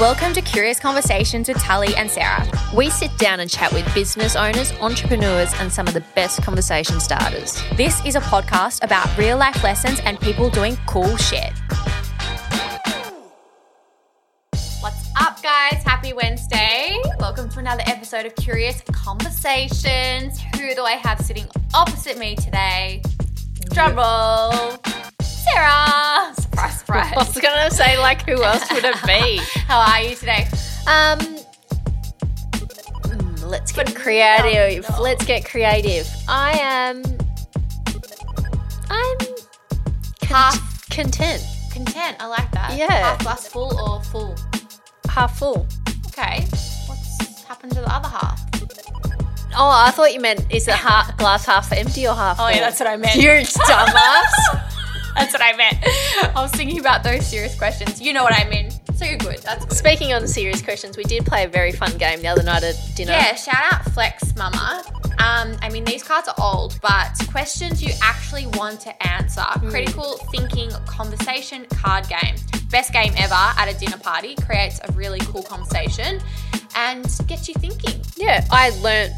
Welcome to Curious Conversations with Tully and Sarah. We sit down and chat with business owners, entrepreneurs, and some of the best conversation starters. This is a podcast about real life lessons and people doing cool shit. What's up, guys? Happy Wednesday. Welcome to another episode of Curious Conversations. Who do I have sitting opposite me today? Drum roll. Sarah. Surprise, surprise. I was gonna say, like, who else would it be? How are you today? Um, mm, let's get But creative. no, no. Let's get creative. I am. I'm Half content, content. I like that. Yeah. Half glass full or full? half full. Okay. What's happened to the other half? Oh, I thought you meant is the ha- glass half empty or half? Oh, yeah, that's what I meant. You're dumbass. That's what I meant. I was thinking about those serious questions. You know what I mean. So you're good. That's good. Speaking on serious questions, we did play a very fun game the other night at dinner. Yeah, shout out Flex Mama. Um, I mean, these cards are old, but questions you actually want to answer. Critical thinking conversation card game. Best game ever at a dinner party. Creates a really cool conversation and gets you thinking. Yeah, I learnt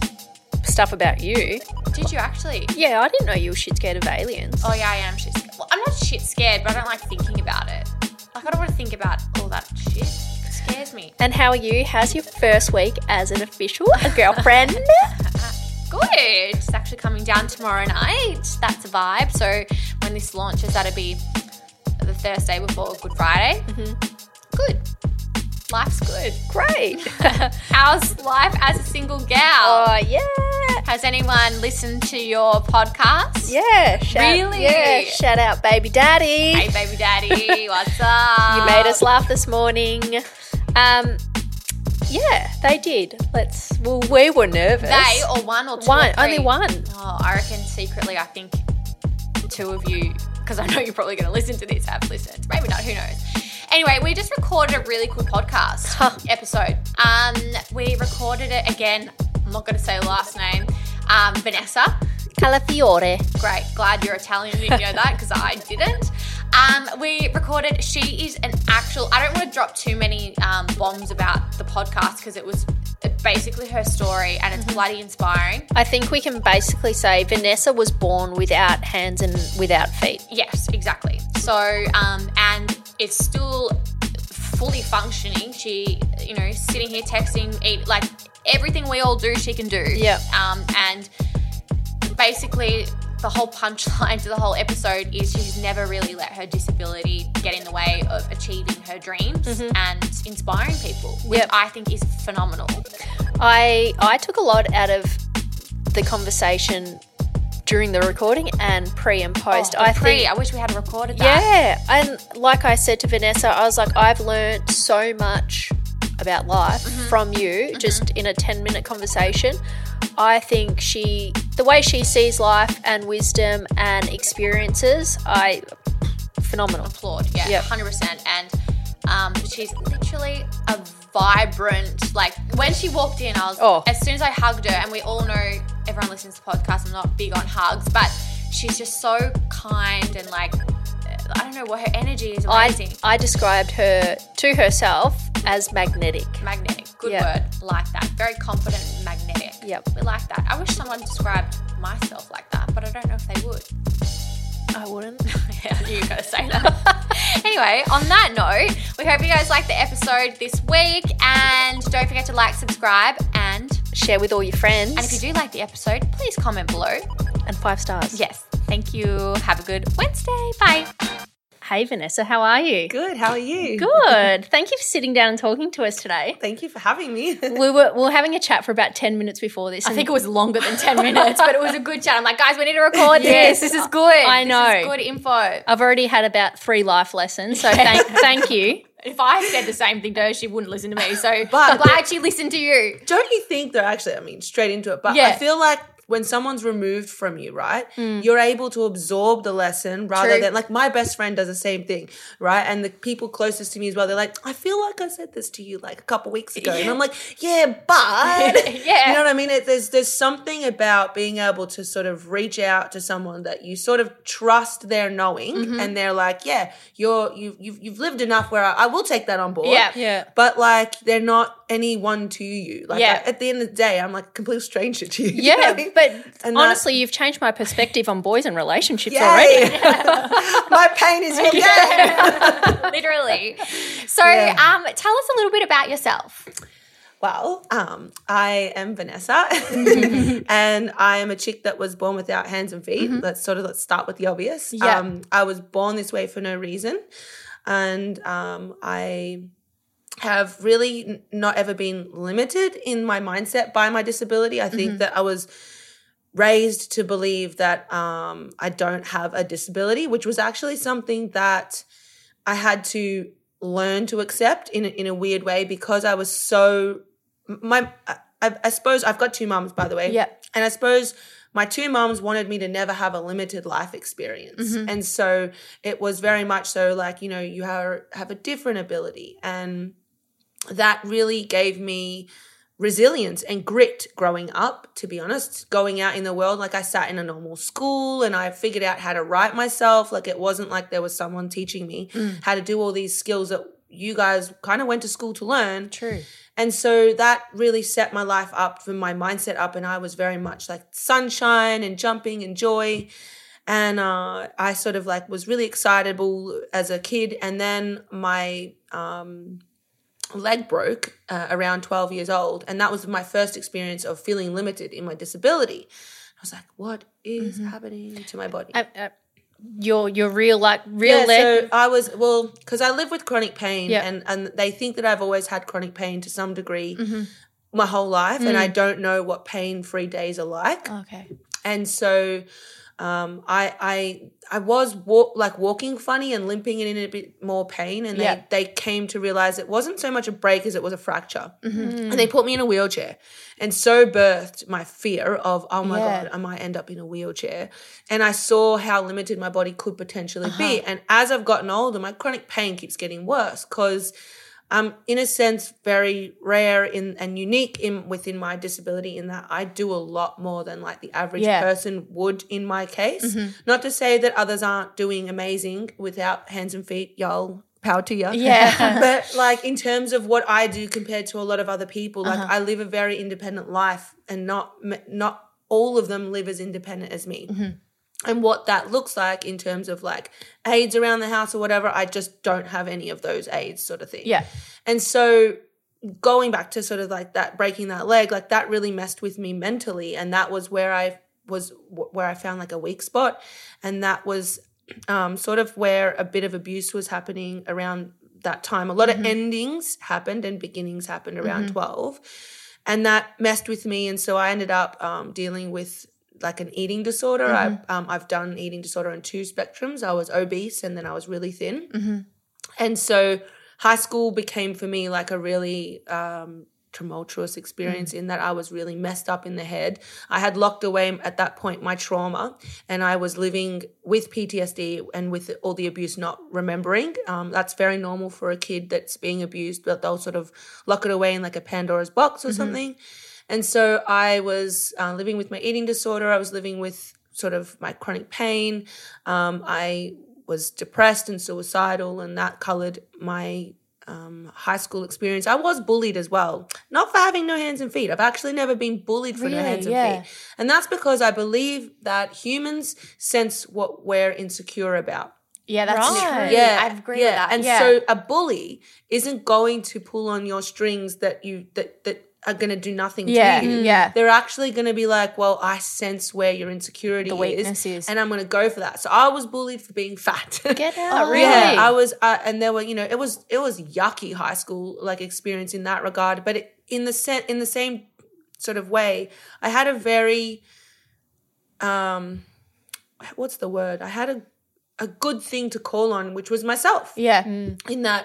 stuff about you. Did you actually? Yeah, I didn't know you were shit scared of aliens. Oh yeah, I am shit scared. Well, I'm not shit scared, but I don't like thinking about it. Like I don't want to think about all that shit. It scares me. And how are you? How's your first week as an official a girlfriend? Uh, good. It's actually coming down tomorrow night. That's a vibe. So when this launches, that'll be the Thursday before Good Friday. Mm-hmm. Good. Life's good. Great. How's life as a single gal? oh yeah. Has anyone listened to your podcast? Yeah. Shout, Really? Yeah. Shout out, baby daddy. Hey, baby daddy, what's up? You made us laugh this morning. Um, yeah, they did. Let's. Well, we were nervous. They or one or two? one, or only one. Oh, I reckon secretly, I think two of you, because I know you're probably going to listen to this, have listened. Maybe not, who knows. Anyway, we just recorded a really cool podcast episode. Um, we recorded it again. I'm not going to say the last name. Um, Vanessa. Calafiore. Great. Glad you're Italian. You know that because I didn't. Um, we recorded. She is an actual. I don't want to drop too many um, bombs about the podcast because it was basically her story and it's bloody inspiring. I think we can basically say Vanessa was born without hands and without feet. Yes, exactly. So, um, and it's still fully functioning. She, you know, sitting here texting, eat, like everything we all do, she can do. Yep. Um, and basically, the whole punchline to the whole episode is she's never really let her disability get in the way of achieving her dreams and inspiring people, which Yep. I think is phenomenal. I I took a lot out of the conversation during the recording and pre and post. Oh, I pre, think I wish we had recorded that. Yeah, and like I said to Vanessa, I was like, I've learned so much about life Mm-hmm. from you just in a 10 minute conversation. I think she, the way she sees life and wisdom and experiences, I, phenomenal. applaud. Yeah, Yep. hundred percent. And um, she's literally a vibrant. Like when she walked in, I was Oh. as soon as I hugged her, and we all know everyone listens to podcasts. I'm not big on hugs, but she's just so kind and like I don't know what her energy is I, amazing. I described her to herself as magnetic. magnetic. Good Yeah. word. Like that. Very confident and magnetic. Yep. We like that. I wish someone described myself like that, but I don't know if they would. I wouldn't. Yeah, you gotta say that. anyway, on that note, we hope you guys liked the episode this week. And don't forget to like, subscribe, and Share with all your friends. and if you do like the episode, please comment below. and five stars. Yes. Thank you. Have a good Wednesday. Bye. Hey, Vanessa, how are you? Good. How are you? Good. Thank you for sitting down and talking to us today. Thank you for having me. We were, we were having a chat for about 10 minutes before this. I think it was longer than 10 minutes, but it was a good chat. I'm like, guys, we need to record Yes. this. This is good. I This know. is good info. I've already had about three life lessons, so thank, thank you. If I said the same thing to her, she wouldn't listen to me. So But- I'm glad she listened to you. Don't you think though? Actually, I mean, straight into it. But Yeah. I feel like when someone's removed from you, right, you're able to absorb the lesson rather True. than like my best friend does the same thing, right? And the people closest to me as well, they're like, I feel like I said this to you like a couple weeks ago, and I'm like, yeah, but Yeah. you know what I mean? It, there's there's something about being able to sort of reach out to someone that you sort of trust their knowing, Mm-hmm. and they're like, yeah, you're you've you've you've lived enough where I, I will take that on board, Yeah. Yeah. but like they're not anyone to you. Like Yeah. I- at the end of the day, I'm like a complete stranger to you. you know Yeah, I mean? but And that- honestly, you've changed my perspective on boys and relationships Yay! already. my pain is your gain. Literally. So Yeah. um, tell us a little bit about yourself. Well, um, I am Vanessa, and I am a chick that was born without hands and feet. Let's sort of let's start with the obvious. Yeah. Um, I was born this way for no reason, and um, I have really not ever been limited in my mindset by my disability. I think that I was raised to believe that um, I don't have a disability, which was actually something that I had to learn to accept in a, in a weird way because I was so my I, I, suppose I've got two mums by the way. Yeah. And I suppose my two moms wanted me to never have a limited life experience. And so it was very much so like, you know, you have, have a different ability. And that really gave me resilience and grit growing up, to be honest. Going out in the world, like I sat in a normal school and I figured out how to write myself. Like it wasn't like there was someone teaching me how to do all these skills that you guys kind of went to school to learn. True. And so that really set my life up for my mindset up. And I was very much like sunshine and jumping and joy. And uh, I sort of like was really excitable as a kid. And then my um, leg broke uh, around 12 years old. And that was my first experience of feeling limited in my disability. I was like, what is happening to my body? Uh, uh, your your real like real yeah, leg. so I was well because I live with chronic pain, and and they think that I've always had chronic pain to some degree my whole life, and I don't know what pain free days are like, okay. and so um, I I I was walk, like walking funny and limping and in a bit more pain, and they Yeah. they came to realize it wasn't so much a break as it was a fracture, Mm-hmm. and they put me in a wheelchair, and so birthed my fear of oh my Yeah. god I might end up in a wheelchair, and I saw how limited my body could potentially be, Uh-huh. and as I've gotten older, my chronic pain keeps getting worse because. I'm in a sense very rare in and unique in within my disability in that I do a lot more than like the average Yeah. person would in my case. Not to say that others aren't doing amazing without hands and feet, y'all. Power to you. Yeah. but like in terms of what I do compared to a lot of other people, like Uh-huh. I live a very independent life, and not not all of them live as independent as me. Mm-hmm. And what that looks like in terms of like aids around the house or whatever, I just don't have any of those aids, sort of thing. Yeah. And so going back to sort of like that breaking that leg, like that really messed with me mentally. And that was where I was, where I found like a weak spot. And that was um, sort of where a bit of abuse was happening around that time. A lot of endings happened and beginnings happened around 12. And that messed with me. And so I ended up um, dealing with like an eating disorder. I, um, I've done eating disorder on two spectrums. I was obese and then I was really thin. And so high school became for me like a really um, tumultuous experience in that I was really messed up in the head. I had locked away at that point my trauma and I was living with PTSD and with all the abuse not remembering. Um, that's very normal for a kid that's being abused, but they'll sort of lock it away in like a Pandora's box or something. And so I was uh, living with my eating disorder. I was living with sort of my chronic pain. Um, I was depressed and suicidal, and that colored my um, high school experience. I was bullied as well, not for having no hands and feet. I've actually never been bullied for no hands Yeah. and feet. And that's because I believe that humans sense what we're insecure about. Yeah, that's Right. true. Yeah, I agree yeah. with that. And yeah. so a bully isn't going to pull on your strings that you that that are going to do nothing Yeah, to you. yeah. They're actually going to be like, well, I sense where your insecurity weakness is. and I'm going to go for that. So I was bullied for being fat. Get out, Oh, really? Yeah, I was, uh, and there were, you know, it was it was yucky high school like experience in that regard. But it, in the set, in the same sort of way, I had a very, um, what's the word? I had a a good thing to call on, which was myself. yeah. In that,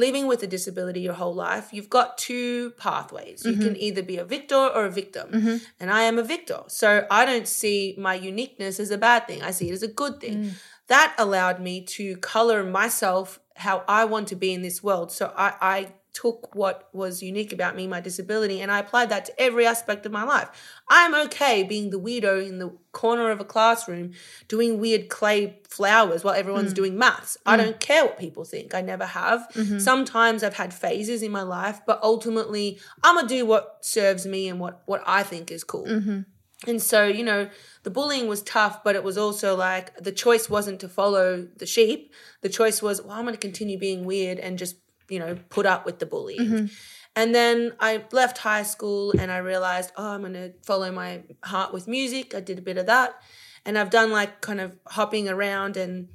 living with a disability your whole life, you've got two pathways. You can mm-hmm. either be a victor or a victim, mm-hmm. and I am a victor. So I don't see my uniqueness as a bad thing. I see it as a good thing. Mm. That allowed me to color myself how I want to be in this world. So I, I took what was unique about me, my disability, and I applied that to every aspect of my life. I'm okay being the weirdo in the corner of a classroom doing weird clay flowers while everyone's mm. doing maths. I mm. don't care what people think. I never have. Mm-hmm. Sometimes I've had phases in my life, but ultimately I'm gonna do what serves me and what what I think is cool. Mm-hmm. And so, you know, the bullying was tough, but it was also like the choice wasn't to follow the sheep. The choice was, well, I'm going to continue being weird and just, you know, put up with the bullying. And then I left high school and I realized, oh, I'm going to follow my heart with music. I did a bit of that. And I've done like kind of hopping around and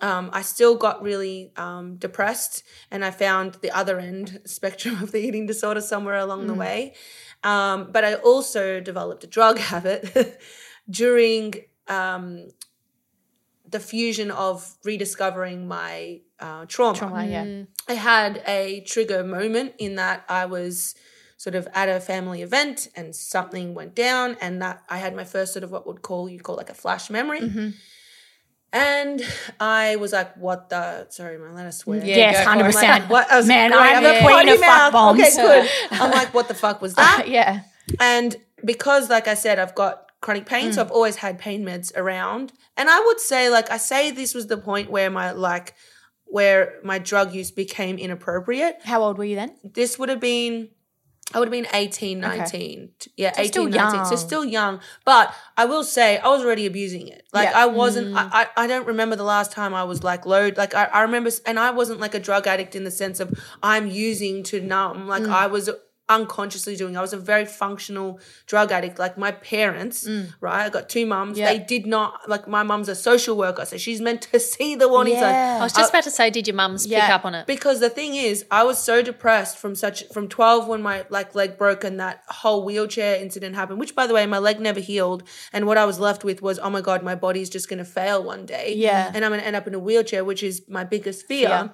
um, I still got really um, depressed, and I found the other end spectrum of the eating disorder somewhere along the way. Um, but I also developed a drug habit during um, the fusion of rediscovering my uh, trauma. Trauma, yeah. I had a trigger moment in that I was sort of at a family event and something went down and that I had my first sort of what would call you call like a flash memory. Mm-hmm. And I was like, what the sorry, am I allowed to swear? Yes, go for 100%. I'm like, what? I was Man, great, I'm I have the a queen potty of fuck mouth. bombs. Okay, good. I'm like, what the fuck was that? yeah. And because, like I said, I've got chronic pain, Mm. so I've always had pain meds around. And I would say, like, I say this was the point where my, like, where my drug use became inappropriate. How old were you then? This would have been, I would have been 18, 19. Yeah, So 18, still 19. So young. still young. But I will say, I was already abusing it. Like, Yeah. I wasn't, I, I, I don't remember the last time I was like load. Like, I, I remember, and I wasn't like a drug addict in the sense of I'm using to numb. Like, Mm. I was unconsciously doing. I was a very functional drug addict. Like my parents, right? I got two mums. Mm. Yeah. They did not like my mum's a social worker, so she's meant to see the warning Yeah. signs. I was just about to say, did your mums pick up on it? Because the thing is, I was so depressed from such from twelve when my like leg broke and that whole wheelchair incident happened. Which, by the way, my leg never healed, and what I was left with was, oh my god, my body's just going to fail one day. Yeah. and I'm going to end up in a wheelchair, which is my biggest fear.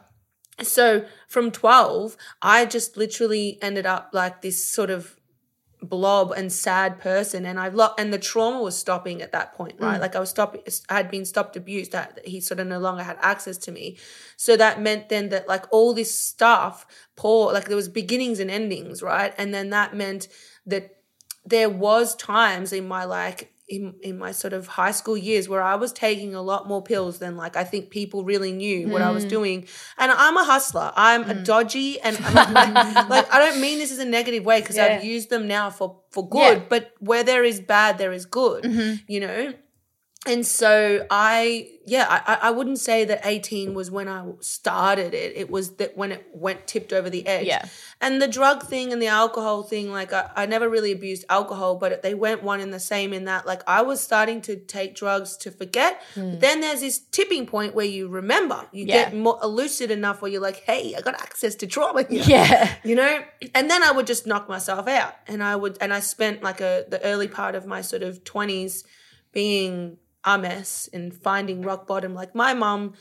So from twelve, I just literally ended up like this sort of blob and sad person and I lo- and the trauma was stopping at that point right? Mm. Like I was stopping I had been stopped abused that he sort of no longer had access to me. So that meant then that like all this stuff poor like there was beginnings and endings right? And then that meant that there was times in my like in, in my sort of high school years where I was taking a lot more pills than like I think people really knew what I was mm. doing. And I'm a hustler. I'm a mm. dodgy and I'm like, like I don't mean this as a negative way because Yeah. I've used them now for for good. Yeah. But where there is bad, there is good. Mm-hmm. You know. And so I, yeah, I, I wouldn't say that 18 was when I started it. It was that when it went tipped over the edge. Yeah. And the drug thing and the alcohol thing, like I, I never really abused alcohol, but they went one and the same in that, like I was starting to take drugs to forget. Hmm. But then there's this tipping point where you remember, you Yeah. get more lucid enough where you're like, hey, I got access to trauma here Yeah. you know and then i would just knock myself out and i would and i spent like a the early part of my sort of 20s being a mess and finding rock bottom like my mum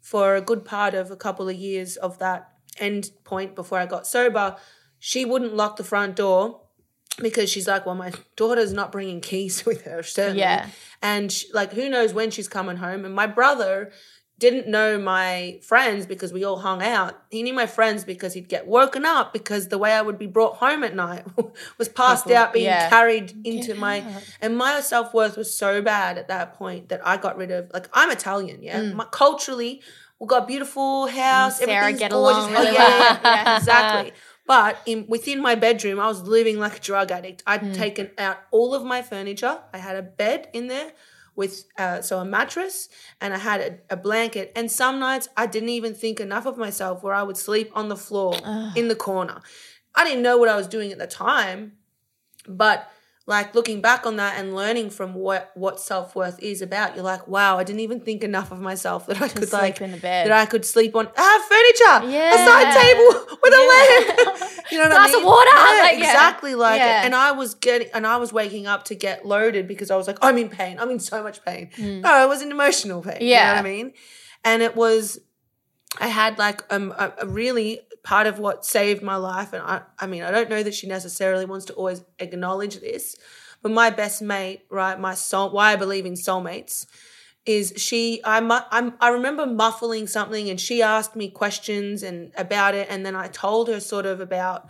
for a good part of a couple of years of that end point before i got sober. She wouldn't lock the front door because she's like well my daughter's not bringing keys with her certainly. Yeah. and she, like who knows when she's coming home. And my brother didn't know my friends because we all hung out. He knew my friends because he'd get woken up because the way I would be brought home at night was passed out, being yeah. carried into my and my self worth was so bad at that point that I got rid of. Like I'm Italian, yeah. My, culturally, we got a beautiful house. Sarah everything's get gorgeous. along Oh, really yeah, yeah, yeah, exactly. But in within my bedroom, I was living like a drug addict. I'd Hmm. taken out all of my furniture. I had a bed in there with uh, so a mattress and I had a, a blanket. And some nights I didn't even think enough of myself where I would sleep on the floor in the corner. I didn't know what I was doing at the time, but like looking back on that and learning from what what self worth is about, you're like, wow, I didn't even think enough of myself that I could sleep like in the bed. that I could sleep on. Have furniture, Yeah. a side table with a lamp. You know what I Glass of water, Yeah, like, yeah. exactly. Like, Yeah. and I was getting, and I was waking up to get loaded because I was like, I'm in pain. I'm in so much pain. Mm. No, I was in emotional pain. You know Yeah. what I mean? And it was, I had like um, a, a really part of what saved my life. And I, I mean, I don't know that she necessarily wants to always acknowledge this, but my best mate, right, my soul, why I believe in soulmates is she I, I'm, I remember muffling something and she asked me questions and about it and then I told her sort of about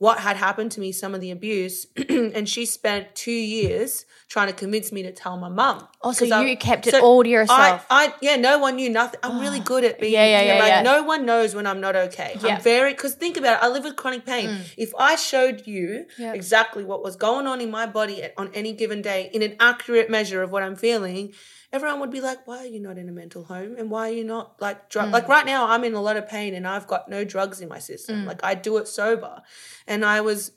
what had happened to me some of the abuse and she spent 2 years trying to convince me to tell my mum Oh, so 'Cause I- you kept it so all to yourself. I, I yeah no one knew nothing I'm really ah, good at being Yeah, yeah, yeah, like yeah. no one knows when I'm not okay Yeah. I'm very cuz think about it I live with chronic pain mm. if I showed you Yep. exactly what was going on in my body on any given day in an accurate measure of what I'm feeling everyone would be like, why are you not in a mental home? And why are you not like drug? Mm. Like right now, I'm in a lot of pain and I've got no drugs in my system. Mm. Like I do it sober. And I was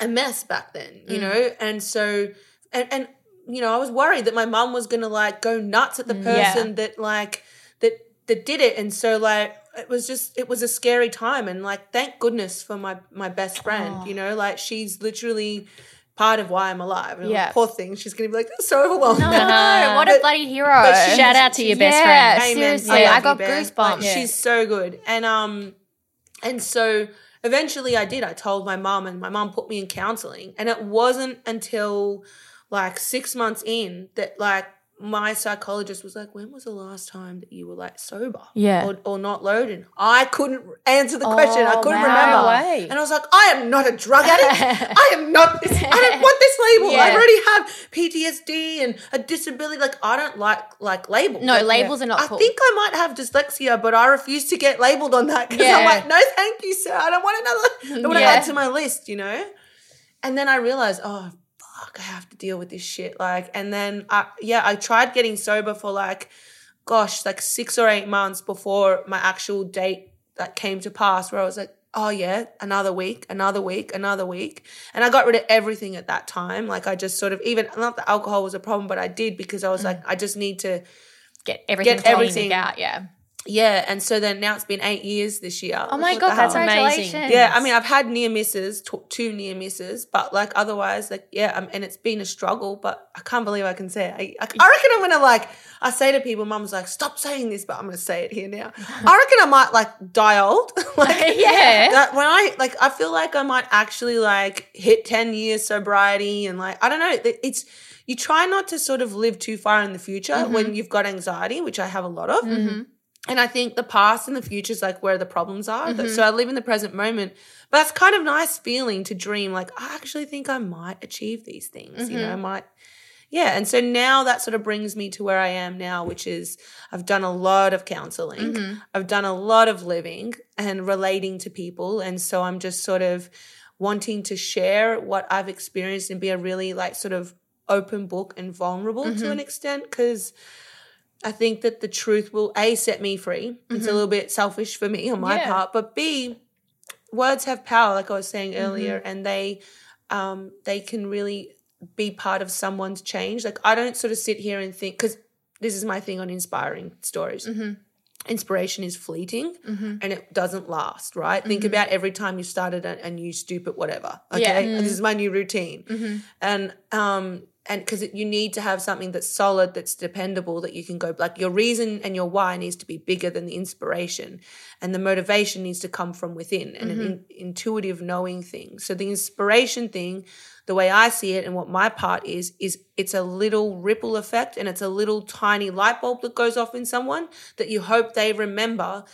a mess back then, you mm. know? And so, and, and, you know, I was worried that my mum was going to like go nuts at the person that like, that, that did it. And so like, it was just, it was a scary time. And like, thank goodness for my, my best friend, you know, like she's literally part of why I'm alive. And I'm like, Yeah. poor thing. She's going to be like, this is so overwhelming. no, no, what a But- bloody hero. but Shout out to your best Yeah, friend. Amen. seriously, love I you, got Bear. goosebumps. Like, She's so good. And um and so eventually I did. I told my mom and my mom put me in counseling. And it wasn't until like 6 months in that like my psychologist was like, "When was the last time that you were like sober, Yeah. or, or not loaded?" I couldn't answer the question. I Oh, couldn't wow. remember, way. and I was like, "I am not a drug addict. I am not. This, I don't want this label. I already have PTSD and a disability. Like I don't like like labels. No, Like, labels are not I cool. think I might have dyslexia, but I refuse to get labeled on that because I'm like, no, thank you, sir. I don't want another. I don't want to add to my list, you know. And then I realized, oh fuck, I have to deal with this shit. Like, and then I, yeah, I tried getting sober for like, gosh, like six or eight months before my actual date that came to pass, where I was like. Oh yeah, another week, another week, another week. And I got rid of everything at that time. Like I just sort of even not that alcohol was a problem, but I did because I was mm. like, I just need to Get everything, Get everything- out. Yeah. Yeah, and so then now it's been eight years this year. Oh my god, that's hell? amazing. Yeah, I mean, I've had near misses, t- two near misses, but like otherwise, like yeah, um, and it's been a struggle. But I can't believe I can say it. I, I, I reckon I'm gonna like. I say to people, "Mum's like, stop saying this," but I'm gonna say it here now. I reckon I might like die old. like Yeah. that when I like, I feel like I might actually like hit ten years sobriety, and like I don't know. it- It's you try not to sort of live too far in the future Mm-hmm. when you've got anxiety, which I have a lot of. And I think the past and the future is like where the problems are. Mm-hmm. So I live in the present moment. But that's kind of nice feeling to dream like, I actually think I might achieve these things. You know, Mm-hmm. I might. Yeah. And so now that sort of brings me to where I am now, which is I've done a lot of counseling. Mm-hmm. I've done a lot of living and relating to people. And so I'm just sort of wanting to share what I've experienced and be a really like sort of open book and vulnerable Mm-hmm. to an extent because I think that the truth will A, set me free. It's a little bit selfish for me on my Yeah. part, but B, words have power, like I was saying earlier, Mm-hmm. and they um, they can really be part of someone's change. Like I don't sort of sit here and think because this is my thing on inspiring stories. Mm-hmm. Inspiration is fleeting and it doesn't last, right? Think Mm-hmm. about every time you started a, a new stupid whatever. Okay, Yeah. this is my new routine, Mm-hmm. and um, and because you need to have something that's solid, that's dependable, that you can go like your reason and your why needs to be bigger than the inspiration, and the motivation needs to come from within and an mm-hmm. in, intuitive knowing thing. So the inspiration thing, the way I see it, and what my part is, is it's a little ripple effect, and it's a little tiny light bulb that goes off in someone that you hope they remember.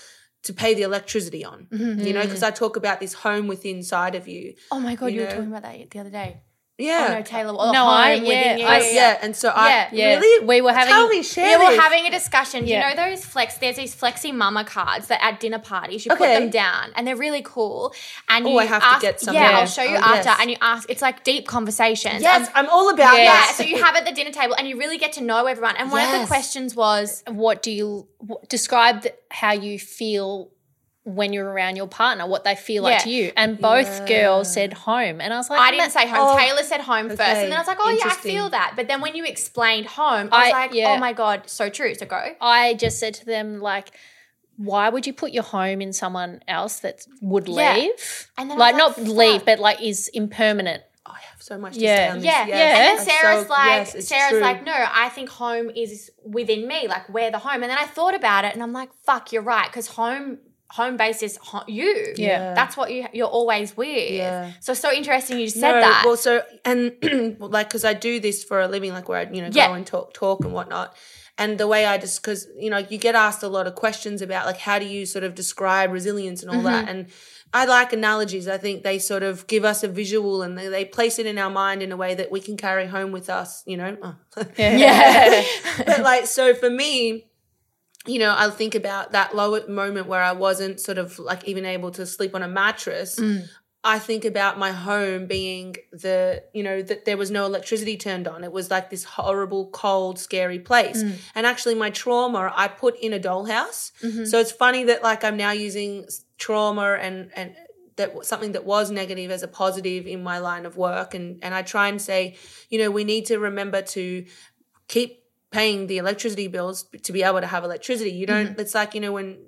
To pay the electricity on, you know, because mm-hmm. I talk about this home within side of you. Oh my god, You you, were know? talking about that the other day. Yeah, Oh no, Taylor. Oh, No, I- yeah, you. I- yeah, and so I Yeah, yeah. really We were having- tell me share Yeah, we're this. having a discussion. Do you know those flex? There's these flexi mama cards that at dinner parties you Okay. put them down, and they're really cool. And Oh, you I have to ask, get some. Yeah, Yeah. I'll show you Oh, after. yes. And you ask. It's like deep conversations. Yes, And- I'm all about yeah. that. So you have at the dinner table, and you really get to know everyone. And one of the Yes. questions was, What do you wh- describe the, how you feel when you're around your partner, what they feel like Yeah. to you. And both girls said home. And I was like, I didn't say home. Oh, Taylor said home first, and then I was like, "Oh yeah, I feel that." But then when you explained home, I was I- like, oh yeah. "Oh my god, so true." So go. I just said to them, like, why would you put your home in someone else that would Yeah. leave? And then I like, not like, leave, but like is impermanent. I have so much to Yeah. say on this. Yeah, Yes. Yeah. And then Sarah's So, like, yes, Sarah's true. like, no, I think home is within me. Like we're the home. And then I thought about it, and I'm like, fuck, you're right, because home. Home base is ho- you. Yeah. that's what you you're always with. Yeah. So so interesting you said No, that. Well, so and like because I do this for a living, like where I you know Yeah. go and talk talk and whatnot. And the way I just because you know you get asked a lot of questions about like how do you sort of describe resilience and all that Mm-hmm. and. I like analogies. I think they sort of give us a visual and they, they place it in our mind in a way that we can carry home with us, you know? Oh. yeah. but like so for me you know i'll think about that low moment where i wasn't sort of like even able to sleep on a mattress. Mm. I think about my home being the you know that there was no electricity turned on. It was like this horrible cold scary place. Mm. And actually my trauma i put in a dollhouse. Mm-hmm. So it's funny that like i'm now using trauma and and that something that was negative as a positive in my line of work. And and I try and say you know we need to remember to keep paying the electricity bills to be able to have electricity you don't mm-hmm. it's like you know when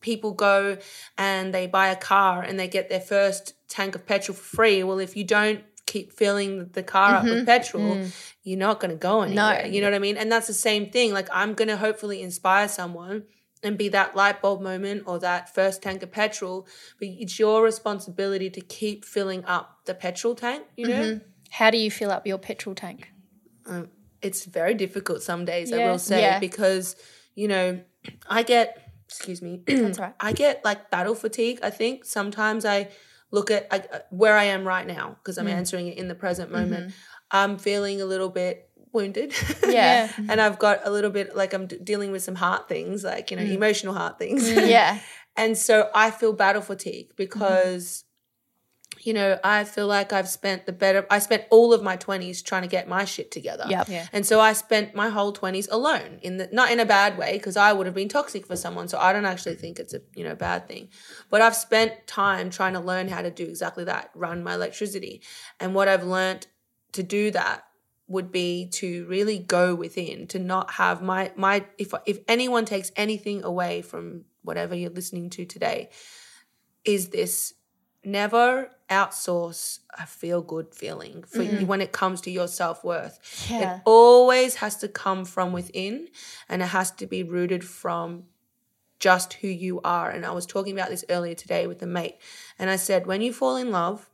people go and they buy a car and they get their first tank of petrol for free well if you don't keep filling the car up with mm-hmm. petrol mm. you're not going to go anywhere you know what i mean? And that's the same thing like i'm going to hopefully inspire someone and be that light bulb moment or that first tank of petrol but it's your responsibility to keep filling up the petrol tank you know? Mm-hmm. How do you fill up your petrol tank? Um, it's very difficult some days i will say Yeah. because you know i get excuse me right. i get like battle fatigue i think sometimes i look at I, uh, where i am right now because Mm. i'm answering it in the present moment Mm-hmm. i'm feeling a little bit wounded Yeah. and i've got a little bit like i'm d- dealing with some heart things like you know emotional heart things Mm. yeah. and so I feel battle fatigue because, you know, I feel like I've spent the better, I spent all of my 20s trying to get my shit together. Yep. Yeah. And so I spent my whole 20s alone in the, not in a bad way, because I would have been toxic for someone. So I don't actually think it's a, you know, bad thing. But I've spent time trying to learn how to do exactly that, run my electricity. And what I've learned to do that would be to really go within to not have my my if if anyone takes anything away from whatever you're listening to today is this never outsource a feel good feeling for you mm-hmm. when it comes to your self-worth. Yeah. it always has to come from within and it has to be rooted from just who you are. And i was talking about this earlier today with a mate and i said when you fall in love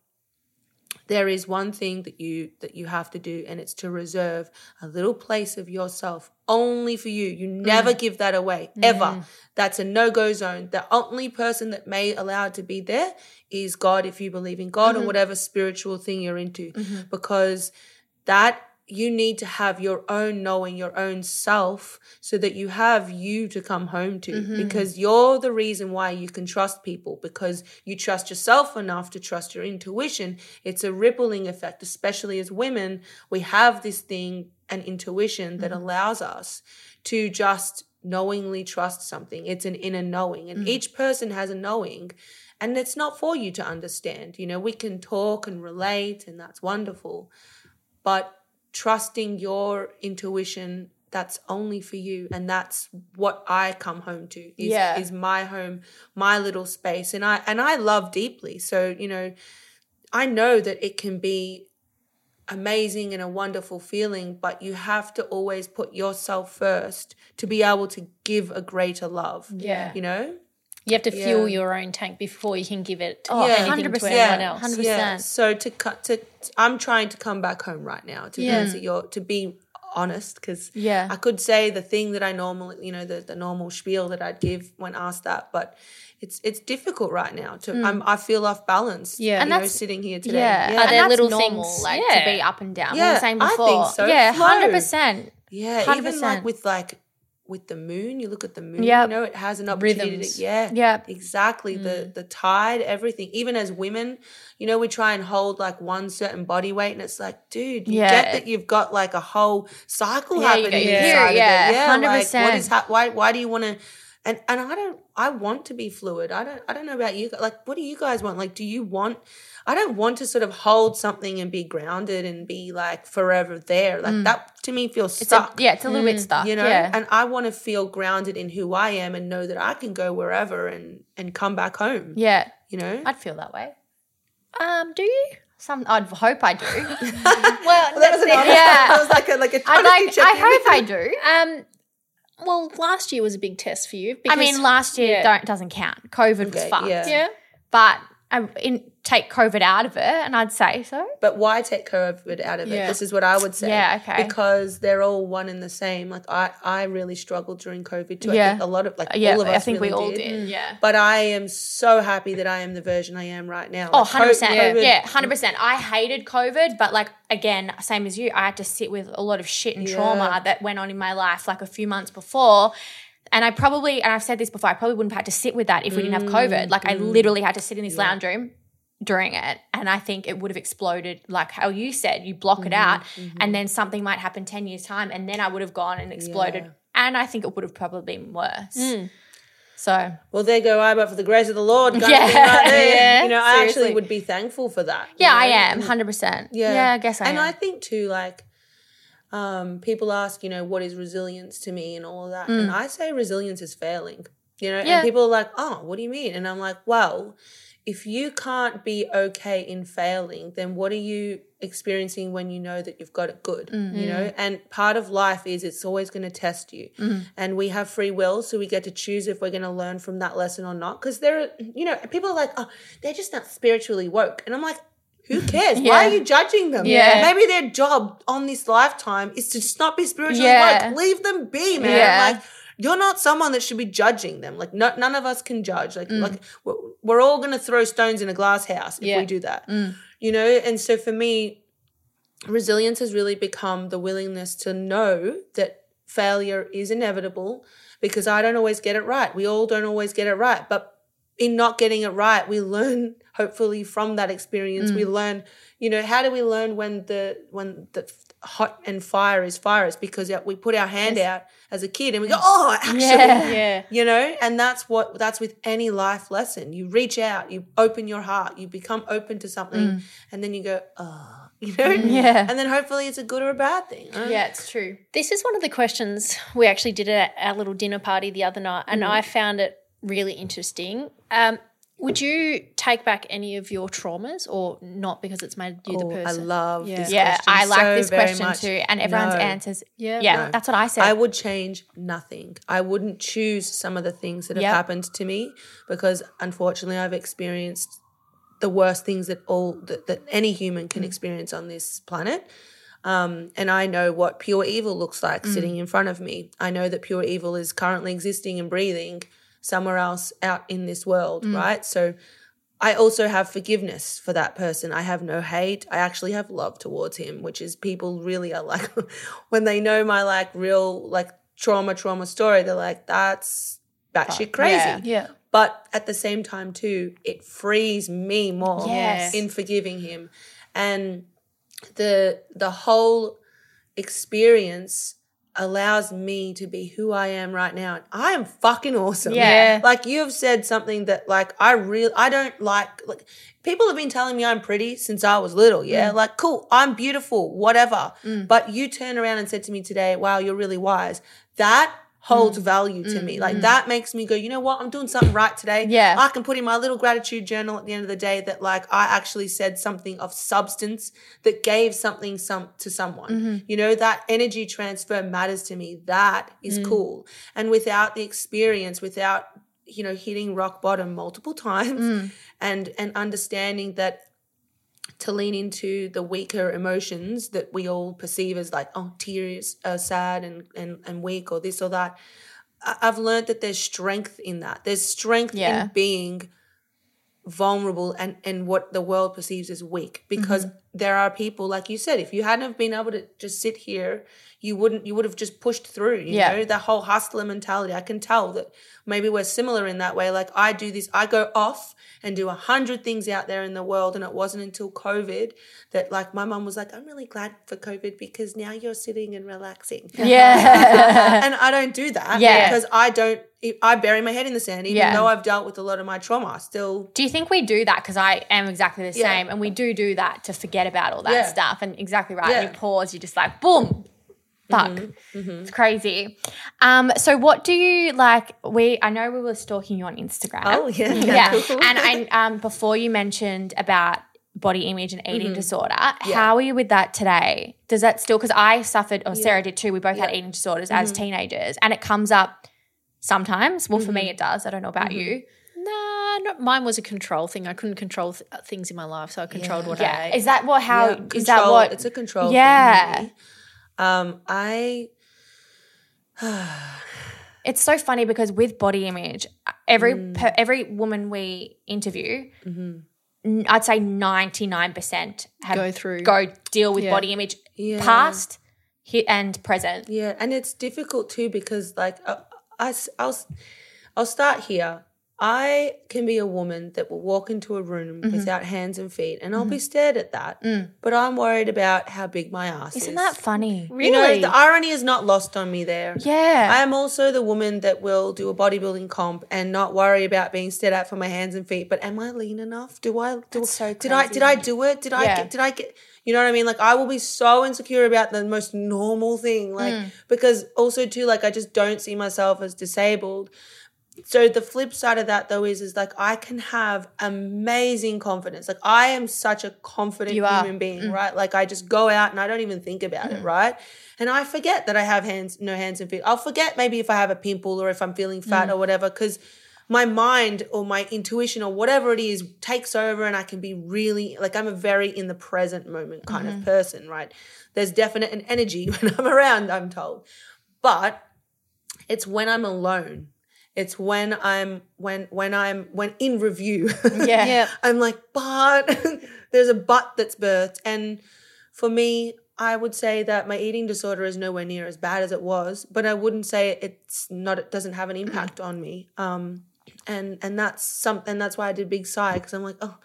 there is one thing that you that you have to do and it's to reserve a little place of yourself only for you. You never mm. give that away mm. ever. That's a no-go zone. The only person that may allow it to be there is god if you believe in god or mm-hmm. whatever spiritual thing you're into. Mm-hmm. Because that you need to have your own knowing, your own self, so that you have you to come home to mm-hmm. because you're the reason why you can trust people because you trust yourself enough to trust your intuition. It's a rippling effect, especially as women. We have this thing, an intuition that mm-hmm. allows us to just knowingly trust something. It's an inner knowing, and mm. each person has a knowing. And it's not for you to understand. You know, we can talk and relate, and that's wonderful but trusting your intuition that's only for you and that's what i come home to is, Yeah. is my home my little space and i and i love deeply so you know i know that it can be amazing and a wonderful feeling but you have to always put yourself first to be able to give a greater love Yeah. you know You have to fuel Yeah. your own tank before you can give it Oh, anything 100%. to anyone else. 100%. Yeah. So to cut to, I'm trying to come back home right now to Yeah. answer your to be honest because Yeah. I could say the thing that I normally you know the the normal spiel that I'd give when asked that, but it's it's difficult right now to mm. I'm I feel off balance. Yeah. you And know, that's- sitting here today. Yeah. Are And there that's little normal, things- like yeah. to be up and down. we Yeah, were saying I think so. Yeah, hundred percent. Yeah, 100%. even like with like with the moon, you look at the moon, Yep. you know, it has an opportunity Rhythms. to yeah. Yep. Exactly. The mm. the tide, everything. Even as women, you know, we try and hold like one certain body weight and it's like, dude, you Yeah. get that you've got like a whole cycle Yeah, you happening get period, of yeah, it. Yeah. Like 100%. is ha- why why do you want to and and I don't I want to be fluid. I don't I don't know about you. Like what do you guys want? Like do you want I don't want to sort of hold something and be grounded and be like forever there. Like that to me feels Mm. It's a, stuck. yeah, it's a little bit stuck. you know, yeah. and I want to feel grounded in who I am and know that I can go wherever and and come back home. yeah. You know? I'd feel that way. Um, do you? Some, I'd hope I do. Well, that was an it. honest, Yeah. that was like a like a I honesty like. I hope I do. Um, well, last year was a big test for you. I mean, last year yeah. don't doesn't count. COVID was Okay, fucked. yeah. yeah, But I in, take COVID out of it, and I'd say so. But why take COVID out of it? This is what I would say. Yeah, okay. Because they're all one and the same. Like I, I really struggled during COVID too. I Yeah. think a lot of like Yeah, all of us I think really we all did. did. yeah. But I am so happy that I am the version I am right now. Oh, Like, 100%. COVID- Yeah, 100%. I hated COVID, but like, again, same as you, I had to sit with a lot of shit and Yeah. trauma that went on in my life like a few months before. And I probably, and I've said this before, I probably wouldn't have had to sit with that if we didn't have COVID. Like, I mm. literally had to sit in this lounge room during it. And I think it would have exploded, like how you said, you block it out, mm-hmm, mm-hmm. and then something might happen 10 years' time, and then I would have gone and exploded. Yeah. And I think it would have probably been worse. Mm. So, Well, there go I, but for the grace of the Lord. Kind Yeah, right there. yeah, You know, I actually would be thankful for that. you yeah, I am 100%. Yeah. Yeah, I guess I and am. I think too, like, um, people ask, you know, what is resilience to me and all of that. And I say resilience is failing. You know, Mm. Yeah. and people are like, oh, what do you mean? And I'm like, well, if you can't be okay in failing, then what are you experiencing when you know that you've got it good? Mm. You know, and part of life is it's always going to test you. And we have free will, so we get to choose if we're going to learn from that lesson or not. Because there are, you know, people are like, oh, they're just not spiritually woke. And I'm like, who cares? Why are you judging them? Yeah. Maybe their job on this lifetime is to just not be spiritually Yeah. woke. Leave them be, man. Yeah. Like you're not someone that should be judging them. Like no, none of us can judge. Like Mm. like we're, we're all gonna throw stones in a glass house if Yeah. we do that. Mm. You know. And so for me, resilience has really become the willingness to know that failure is inevitable because I don't always get it right. We all don't always get it right, but in not getting it right, we learn hopefully from that experience. We mm. learn, you know, how do we learn when the when the hot and fire is fire? Is because we put our hand out as a kid and we go, oh, actually, Yeah. Yeah. you know and that's what that's with any life lesson you reach out you open your heart you become open to something mm. and then you go oh you know mm, Yeah. and then hopefully it's a good or a bad thing yeah, it's true. This is one of the questions we actually did at our little dinner party the other night, and I found it really interesting. Um, would you take back any of your traumas, or not because it's made you Oh, the person? I love Yeah. this Yeah, question I like so this question much. too. And everyone's No. answers. Yeah. Yeah, No. that's what I said. I would change nothing. I wouldn't choose some of the things that have Yep. happened to me because unfortunately I've experienced the worst things that all that, that any human Mm. can experience on this planet. Um, and I know what pure evil looks like Mm. sitting in front of me. I know that pure evil is currently existing and breathing somewhere else out in this world, Mm. right? So I also have forgiveness for that person. I have no hate. I actually have love towards him, which is people really are like when they know my like real like trauma trauma story, they're like, that's batshit crazy. yeah. Yeah. But at the same time too, it frees me more Yes. in forgiving him. And the the whole experience allows me to be who I am right now. And I am fucking awesome. Yeah. Like you've said something that like I real I don't like like people have been telling me I'm pretty since I was little. Yeah. Mm. Like cool, I'm beautiful, whatever. Mm. But you turn around and said to me today, wow, you're really wise. That holds mm. value to me. Like mm, mm. that makes me go, you know what? I'm doing something right today. Yeah. I can put in my little gratitude journal at the end of the day that like I actually said something of substance that gave something some to someone. Mm-hmm. You know, that energy transfer matters to me. That is cool. And without the experience, without you know hitting rock bottom multiple times and and understanding that to lean into the weaker emotions that we all perceive as like oh tears are sad and and, and weak or this or that. I've learned that there's strength in that. There's strength Yeah. in being vulnerable and and what the world perceives as weak because mm-hmm. There are people like you said if you hadn't have been able to just sit here you wouldn't you would have just pushed through you Yeah. know that whole hustler mentality i can tell that maybe we're similar in that way like i do this i go off and do a hundred things out there in the world and it wasn't until covid that like my mum was like i'm really glad for covid because now you're sitting and relaxing Yeah. and I don't do that Yeah. because I don't. I bury my head in the sand, even Yeah. though I've dealt with a lot of my trauma. Still, do you think we do that? Because I am exactly the Yeah. same. And we do do that to forget about all that Yeah. stuff. And exactly right. Yeah. You pause, you're just like, boom. Fuck. Mm-hmm, It's crazy. Um, so what do you like? We I know we were stalking you on Instagram. Oh, yeah. yeah. And I um before you mentioned about body image and Mm-hmm. eating disorder, how are you with that today? Does that still because I suffered or Sarah did too, we both had eating disorders Mm-hmm. as teenagers and it comes up sometimes. Well for me it does. I don't know about Mm-hmm. you. Nah, not, mine was a control thing. I couldn't control th- things in my life, so I controlled what I Yeah. ate. Is that what how Yeah, is that what it's a control? Yeah. thing, really. Um, I It's so funny because with body image, every Mm. per, every woman we interview, Mm-hmm. n- I'd say ninety nine percent have Go through. go deal with Yeah. body image, Yeah. past, hi- and present. yeah, and it's difficult too because like uh, I, will I'll start here. I can be a woman that will walk into a room Mm-hmm. without hands and feet, and I'll be stared at that. But I'm worried about how big my ass is. Mm. Isn't that funny? You know, the irony is not lost on me there. Yeah. I am also the woman that will do a bodybuilding comp and not worry about being stared at for my hands and feet. But am I lean enough? Do I? Do, That's so Did I? Did I do it? Did I? Get, did I get? You know what I mean? Like I will be so insecure about the most normal thing, like Mm. because also too, like I just don't see myself as disabled. So the flip side of that though is is like I can have amazing confidence. Like I am such a confident human being, mm. right? Like I just go out and I don't even think about it, mm. right? And I forget that I have hands, no hands and feet. I'll forget maybe if I have a pimple or if I'm feeling fat mm. or whatever, because my mind or my intuition or whatever it is takes over and I can be really like I'm a very in the present moment kind of mm-hmm. person, right? There's definite an energy when I'm around, I'm told. But it's when I'm alone. It's when I'm when when I'm when in review. Yeah. Yeah. I'm like, but there's a but that's birthed. And for me, I would say that my eating disorder is nowhere near as bad as it was, but I wouldn't say it's not it doesn't have an impact on me. Um and and that's something that's why I did big sigh because I'm like, oh,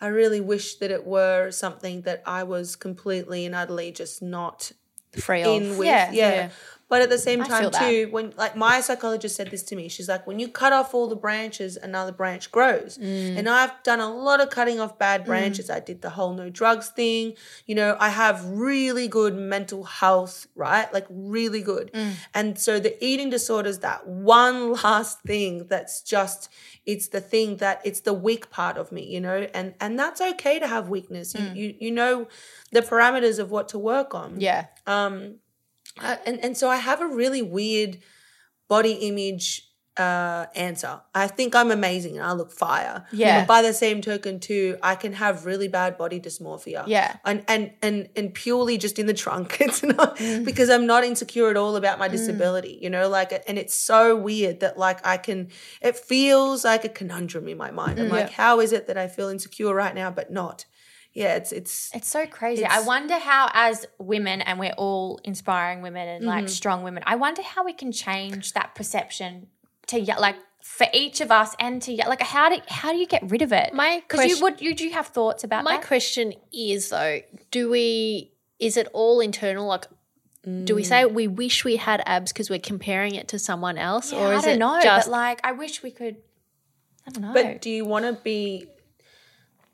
I really wish that it were something that I was completely and utterly just not Free in with. Yeah, Yeah. yeah. But at the same time too, when like my psychologist said this to me, she's like, when you cut off all the branches, another branch grows. Mm. And I've done a lot of cutting off bad branches. I did the whole no drugs thing. You know, I have really good mental health, right? Like really good. Mm. And so the eating disorder is that one last thing that's just it's the thing that it's the weak part of me, you know, and and that's okay to have weakness. Mm. You you you know the parameters of what to work on. Yeah. Um, uh, and and so I have a really weird body image uh answer. I think I'm amazing and I look fire. Yeah. But by the same token, too, I can have really bad body dysmorphia. Yeah. And and and and purely just in the trunk. It's not Mm. because I'm not insecure at all about my disability. You know, like and it's so weird that like I can. It feels like a conundrum in my mind. Mm. I'm like, how is it that I feel insecure right now, but not? Yeah, it's it's It's so crazy. I wonder how, as women, and we're all inspiring women and Mm-hmm. like strong women, I wonder how we can change that perception to like for each of us and to like how do how do you get rid of it? My because you question- would you do you have thoughts about My that? question is though, do we? Is it all internal? Like, do we say we wish we had abs because we're comparing it to someone else, Yeah, or is I don't it know, just but like I wish we could. I don't know. But do you want to be?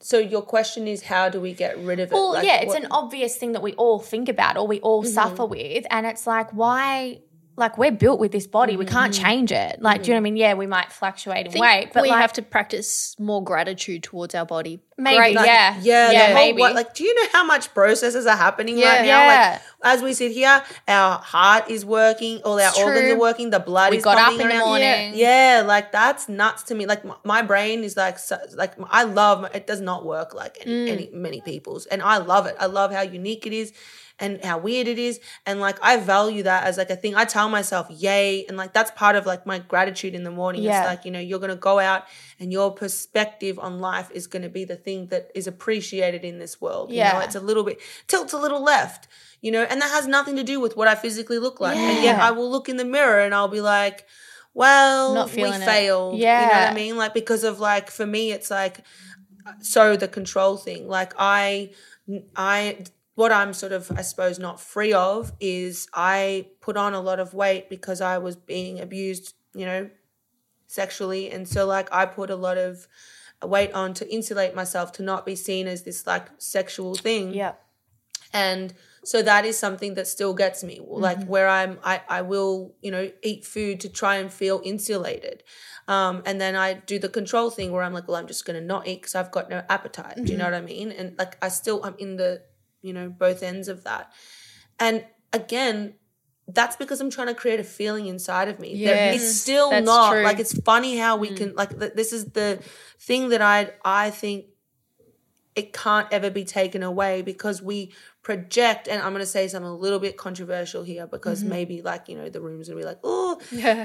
So your question is, how do we get rid of it? Well, Like, yeah, it's what- an obvious thing that we all think about or we all Mm-hmm. suffer with. And it's like, why? Like, we're built with this body. We can't change it. Like, do you know what I mean? Yeah, we might fluctuate in Mm-hmm. think weight, but we like, have to practice more gratitude towards our body. maybe, Great, like, yeah. Yeah, yeah, the whole, maybe. What, like, do you know how much processes are happening Yeah. right now? Yeah. Like, as we sit here, our heart is working, all our It's organs true. are working, the blood we is got up pumping in the around. morning. Yeah, like that's nuts to me. Like my, my brain is like, so, like I love it. Does not work like any, Mm. any many people's, and I love it. I love how unique it is, and how weird it is. And like I value that as like a thing. I tell myself, yay. And like that's part of like my gratitude in the morning. Yeah. It's like, you know, you're gonna go out and your perspective on life is gonna be the thing that is appreciated in this world. You know, Yeah. it's a little bit tilts a little left, you know, and that has nothing to do with what I physically look like. And yet I will look in the mirror and I'll be like, well, we feeling it. failed. You know what I mean? Like because of like for me it's like uh, so the control thing. Like I I what I'm sort of I suppose not free of is I put on a lot of weight because I was being abused, you know, sexually. And so like I put a lot of weight on to insulate myself to not be seen as this like sexual thing. Yeah. and so that is something that still gets me. Like where i'm I, I will you know eat food to try and feel insulated. Um, and then i do the control thing where i'm like well i'm just going to not eat because i've got no appetite. Do you know what i mean? And like i still i'm in the you know both ends of that. And again that's because i'm trying to create a feeling inside of me. Yes, it's still not true. like it's funny how we mm. can like this is the thing that i i think it can't ever be taken away because we project and i'm going to say something a little bit controversial here because Mm-hmm. maybe like you know the room's going to be like oh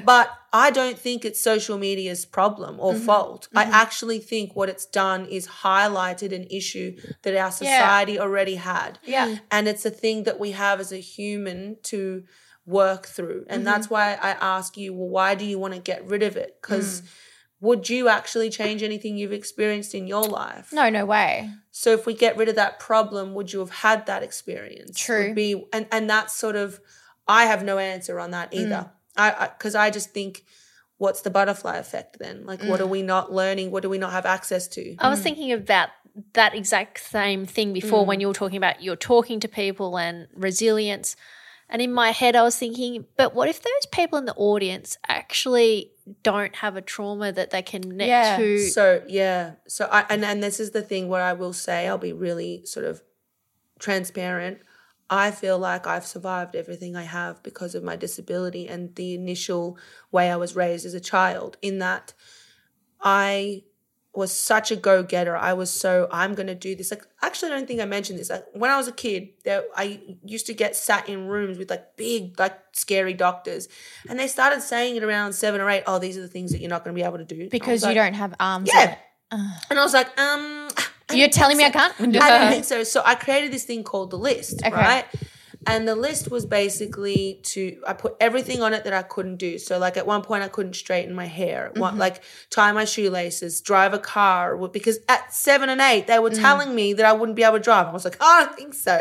but i don't think it's social media's problem or Mm-hmm. fault. I actually think what it's done is highlighted an issue that our society already had. Yeah. and it's a thing that we have as a human to work through. And that's why i ask you well why do you want to get rid of it? Because would you actually change anything you've experienced in your life No, no way. so if we get rid of that problem, would you have had that experience? True. Would be and and that's sort of I have no answer on that mm. either. I because I, just think what's the butterfly effect then? Like what are mm. we not learning? What do we not have access to? I was mm. thinking about that exact same thing before when you were talking about you're talking to people and resilience. And in my head, I was thinking, but what if those people in the audience actually don't have a trauma that they can connect Yeah. to? So yeah. So I and and this is the thing where I will say I'll be really sort of transparent. I feel like I've survived everything I have because of my disability and the initial way I was raised as a child. In that I was such a go getter. I was so I'm gonna do this. Like actually, I don't think I mentioned this. Like when I was a kid, there I used to get sat in rooms with like big, like scary doctors, and they started saying it around seven or eight. Oh, these are the things that you're not gonna be able to do Because you like, don't have arms. Yeah. And I was like, um, You're telling me I can't? I don't think so. So I created this thing called the list, Okay. right? And the list was basically to I put everything on it that I couldn't do. So like at one point I couldn't straighten my hair, Mm-hmm. like tie my shoelaces, drive a car, because at seven and eight they were Mm. telling me that I wouldn't be able to drive. I was like, oh, I don't think so.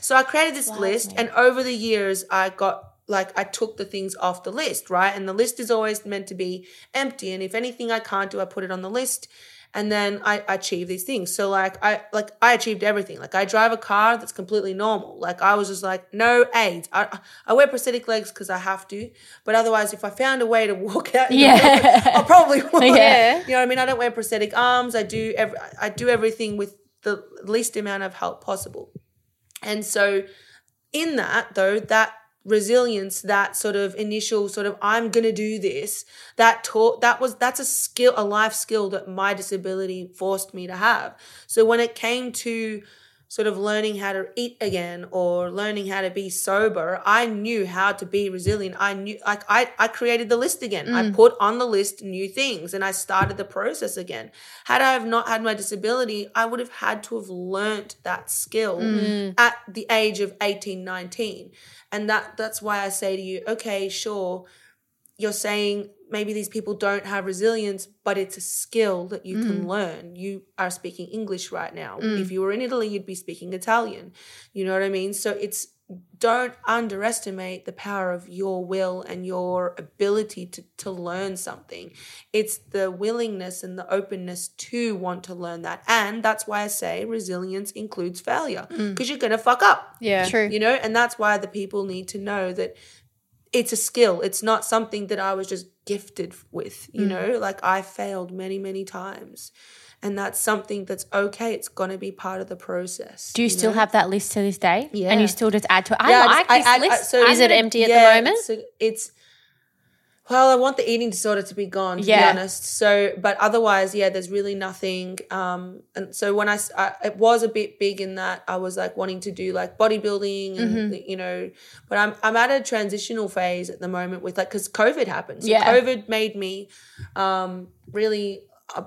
So I created this list, and over the years I got like I took the things off the list, right? And the list is always meant to be empty. And if anything I can't do, I put it on the list. And then I, I achieve these things. So like I like I achieved everything. Like I drive a car that's completely normal. Like I was just like no aids. I I wear prosthetic legs because I have to. But otherwise, if I found a way to walk out, Yeah. I probably would. Yeah. You know what I mean? I don't wear prosthetic arms. I do every, I do everything with the least amount of help possible. And so in that though, that resilience, that sort of initial sort of I'm gonna do this, that taught that was that's a skill, a life skill that my disability forced me to have. So when it came to sort of learning how to eat again or learning how to be sober, I knew how to be resilient. I knew like I, I created the list again. I mm. put on the list new things and I started the process again. Had I have not had my disability, I would have had to have learnt that skill mm. at the age of 18, 19. And that that's why I say to you, okay, sure, you're saying maybe these people don't have resilience, but it's a skill that you can mm. learn. You are speaking English right now. Mm. If you were in Italy, you'd be speaking Italian. You know what I mean? So it's don't underestimate the power of your will and your ability to, to learn something. It's the willingness and the openness to want to learn that. And that's why I say resilience includes failure mm. because you're going to fuck up yeah. True. you know and that's why the people need to know that it's a skill it's not something that i was just gifted with you mm. know like i failed many many times and that's something that's okay it's going to be part of the process Do you still know? have that list to this day? Yeah. And you still just add to it? I Yeah, like I this I- list. so- Is it empty at the moment? so it's Well, I want the eating disorder to be gone, to Yeah. be honest. So, but otherwise, yeah, there's really nothing. Um, and so when I, it was a bit big in that I was like wanting to do like bodybuilding and Mm-hmm. you know, but I'm I'm at a transitional phase at the moment with like because COVID happened. So Yeah. COVID made me um, really. Uh,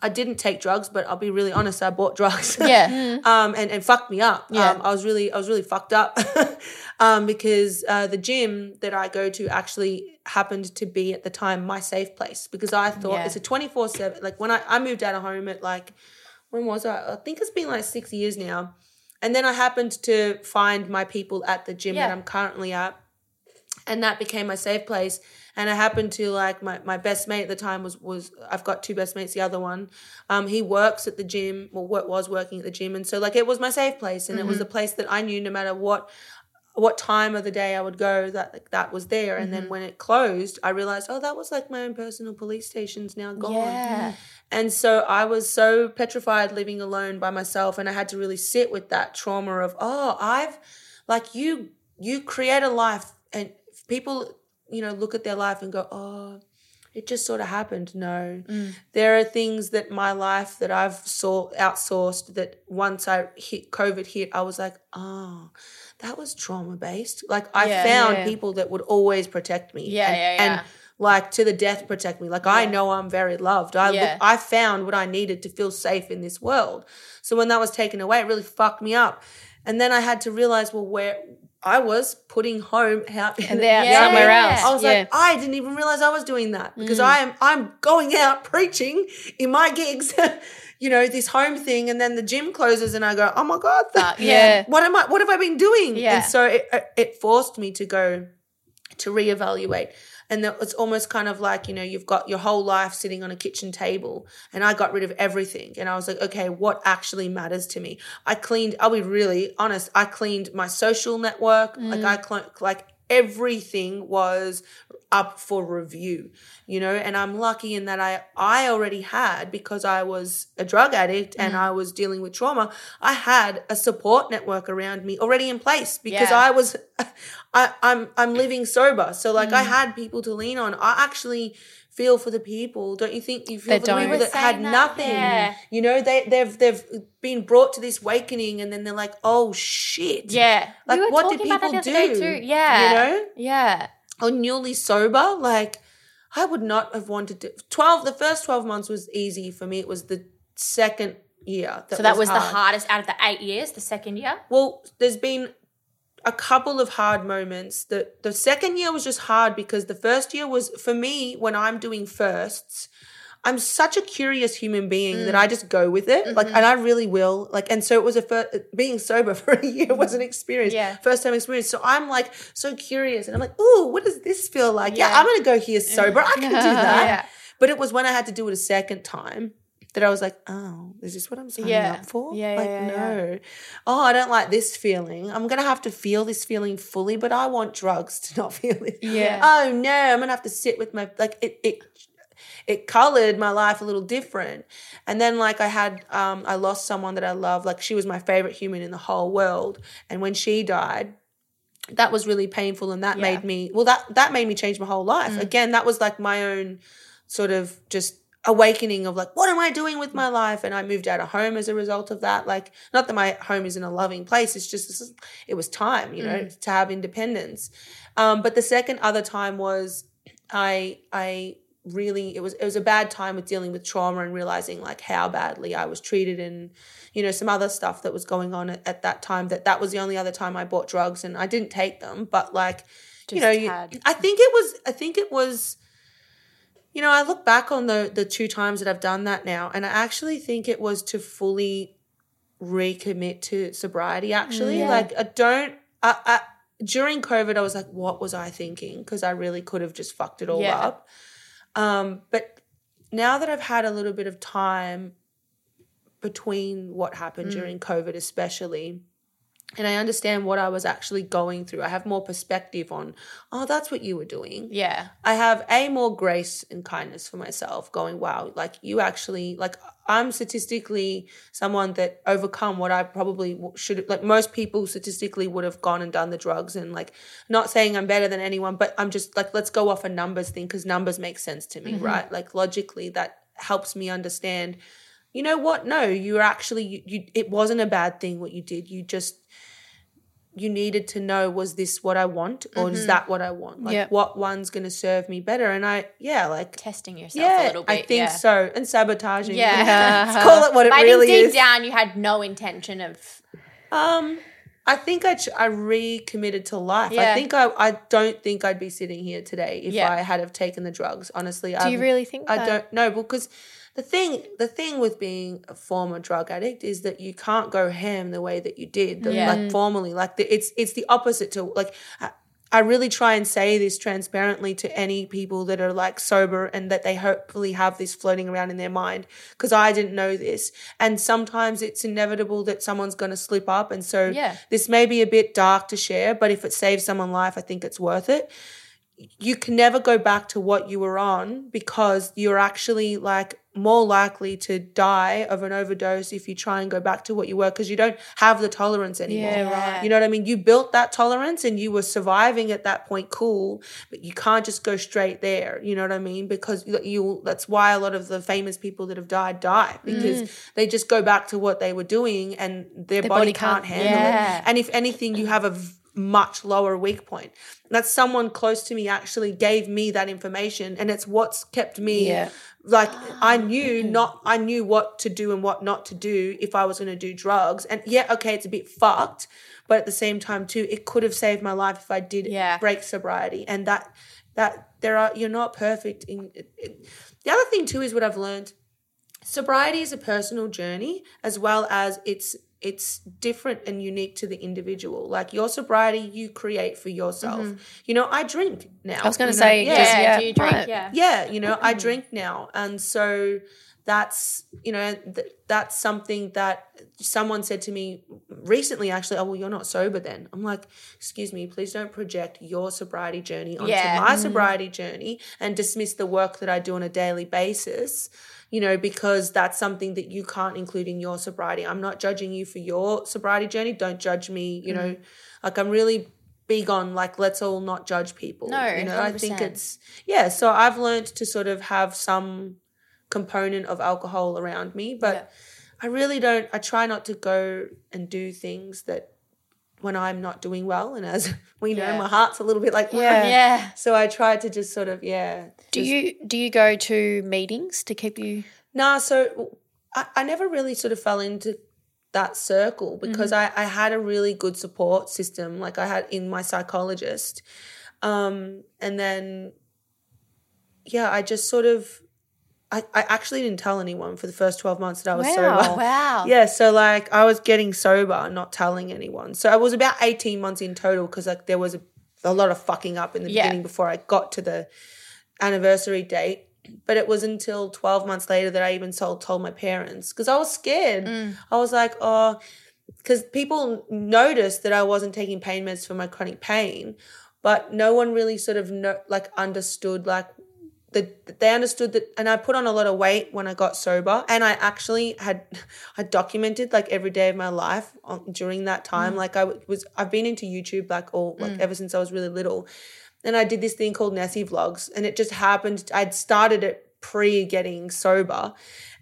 I didn't take drugs, but I'll be really honest. I bought drugs. Yeah. um, and, and fucked me up. Yeah. Um, I was really, I was really fucked up um, because uh, the gym that I go to actually happened to be at the time my safe place because I thought Yeah. it's a 24 seven, like when I, I moved out of home at like, when was I? I think it's been like six years now. And then I happened to find my people at the gym that I'm currently at. And that became my safe place. And I happened to like my, my best mate at the time was was I've got two best mates. The other one, um, he works at the gym or what was working at the gym, and so like it was my safe place, and it was the place that I knew no matter what what time of the day I would go that like, that was there. And then when it closed, I realized oh that was like my own personal police station's now gone. Yeah. And so I was so petrified living alone by myself and I had to really sit with that trauma of oh I've like you you create a life and people you know look at their life and go oh it just sort of happened no mm. there are things that my life that I've saw outsourced that once I hit covid hit I was like oh that was trauma based like I Yeah, found yeah. people that would always protect me Yeah, and, yeah, yeah. and like to the death protect me like I know I'm very loved I Yeah. look, I found what I needed to feel safe in this world. So when that was taken away, it really fucked me up. And then I had to realize, well, where I was putting home out And they're out Yeah. somewhere else. I was yeah. like, I didn't even realize I was doing that because mm. I am I'm going out preaching in my gigs, you know, this home thing, and then the gym closes, and I go, oh my god, uh, yeah. what am I? What have I been doing? Yeah. And so it it forced me to go to reevaluate. And that was almost kind of like, you know, you've got your whole life sitting on a kitchen table. And I got rid of everything. And I was like, okay, what actually matters to me? I cleaned, I'll be really honest, I cleaned my social network. Like mm. I cl- like everything was up for review, you know, and I'm lucky in that I I already had because I was a drug addict and mm. I was dealing with trauma, I had a support network around me already in place because Yeah. I was I I'm I'm living sober. So like I mm. had people to lean on. I actually feel for the people. Don't you think you feel That for the don't. people We that had that, nothing? yeah. You know, they they've they've been brought to this awakening and then they're like, "Oh shit." Yeah. Like we were what did talking about people that do? the other day too. Yeah. You know? Yeah. or newly sober, like I would not have wanted to. Twelve, the first twelve months was easy for me. It was the second year. That So that was, the hard. hardest out of the eight years, the second year. Well, there's been a couple of hard moments. The the second year was just hard because the first year was for me when I'm doing firsts. I'm such a curious human being that mm. I just go with it, like, mm-hmm. and I really will, like, and so it was a being sober for a year was an experience, Yeah. first time experience. So I'm like so curious, and I'm like, ooh, what does this feel like? Yeah, Yeah. I'm gonna go here sober. I can do that. Yeah. But it was when I had to do it a second time that I was like, oh, is this what I'm signing Yeah. up for? Yeah, like, yeah, yeah, no. Oh, I don't like this feeling. I'm gonna have to feel this feeling fully, but I want drugs to not feel it. Yeah. Oh no, I'm gonna have to sit with my like it it it colored my life a little different. And then like I had um I lost someone that I love. Like she was my favorite human in the whole world. And when she died, that was really painful and that Yeah. made me well that that made me change my whole life. Again, that was like my own sort of just awakening of like what am I doing with my life? And I moved out of home as a result of that. Like not that my home is in a loving place it's just it was time you know to have independence. Um, but the second other time was I I really it was it was a bad time with dealing with trauma and realizing like how badly I was treated and you know some other stuff that was going on at, at that time that that was the only other time I bought drugs and I didn't take them. But like you know you, I think it was I think it was you know I look back on the the two times that I've done that now and I actually think it was to fully recommit to sobriety actually Yeah. like I don't I, I during COVID I was like what was I thinking because I really could have just fucked it all Yeah. up um, but now that I've had a little bit of time between what happened Mm. during COVID, especially, and I understand what I was actually going through. I have more perspective on, oh, that's what you were doing. Yeah. I have a more grace and kindness for myself, going, wow, like you actually, like I'm statistically someone that overcome what I probably should, like most people statistically would have gone and done the drugs. And like, not saying I'm better than anyone, but I'm just like, let's go off a numbers thing because numbers make sense to me, mm-hmm. right? Like logically, that helps me understand. You know what? No, you're actually you, you. It wasn't a bad thing what you did. You just you needed to know was this what I want or is that what I want? Like Yeah. what one's going to serve me better? And I yeah, like Testing yourself a yeah, little bit. I think yeah. so. And sabotaging. Yeah. Let's call it what it But really I think deep is. down you had no intention of. Um I think I ch- I recommitted to life. I think I I don't think I'd be sitting here today if Yeah. I had have taken the drugs. Honestly, Do you really think I that? don't know because the thing the thing with being a former drug addict is that you can't go ham the way that you did the, Yeah. like mm. formerly like the, it's it's the opposite to like I, I really try and say this transparently to any people that are like sober and that they hopefully have this floating around in their mind because I didn't know this. And sometimes it's inevitable that someone's going to slip up. And so Yeah. this may be a bit dark to share but if it saves someone's life I think it's worth it you can never go back to what you were on because you're actually like more likely to die of an overdose if you try and go back to what you were because you don't have the tolerance anymore. Yeah, right. You know what I mean? You built that tolerance and you were surviving at that point cool, but you can't just go straight there. You know what I mean? Because you- you that's why a lot of the famous people that have died die mm. because they just go back to what they were doing and their, body, body can't, can't- handle Yeah. it. And if anything, you have a much lower weak point. That someone close to me actually gave me that information, and it's what's kept me Yeah. like I ah, knew not I knew what to do and what not to do if I was going to do drugs. And yeah, okay, it's a bit fucked, but at the same time too, it could have saved my life if I did Yeah. break sobriety. And that that there are you're not perfect. In it, it- the other thing too is what I've learned sobriety is a personal journey as well as it's it's different and unique to the individual. Like your sobriety you create for yourself. Mm-hmm. You know i drink now I was going to say, yeah. just- Yeah, do you drink? right. Yeah. yeah you know i mm-hmm. drink now. And so that's you know th- that's something that someone said to me recently actually oh well you're not sober then. I'm like excuse me please don't project your sobriety journey onto Yeah. my mm. sobriety journey and dismiss the work that i do on a daily basis you know because that's something that you can't include in your sobriety. I'm not judging you for your sobriety journey. Don't judge me you know. Like i'm really big on like let's all not judge people No, you know. I think it's yeah so i've learned to sort of have some component of alcohol around me but i really don't i try not to go and do things that when i'm not doing well and as we know Yeah. my heart's a little bit like Yeah. Yeah. so i try to just sort of yeah Do just- you do you go to meetings to keep you? Nah, so I, I never really sort of fell into that circle because I, I had a really good support system. Like I had in my psychologist. Um, and then, yeah, I just sort of, I, I actually didn't tell anyone for the first 12 months that I was sober. Wow. Yeah, so like I was getting sober, not telling anyone. So I was about 18 months in total because like there was a, a lot of fucking up in the Yeah. beginning before I got to the anniversary date. But it was until 12 months later that I even told, told my parents because I was scared. Mm. I was like, oh, because people noticed that I wasn't taking pain meds for my chronic pain, but no one really sort of know, like understood like the, they understood that and I put on a lot of weight when I got sober and I actually had I documented like every day of my life on, during that time. Mm. Like I was I've been into YouTube like all like mm. ever since I was really little. And I did this thing called Nessie Vlogs and it just happened I'd started it pre getting sober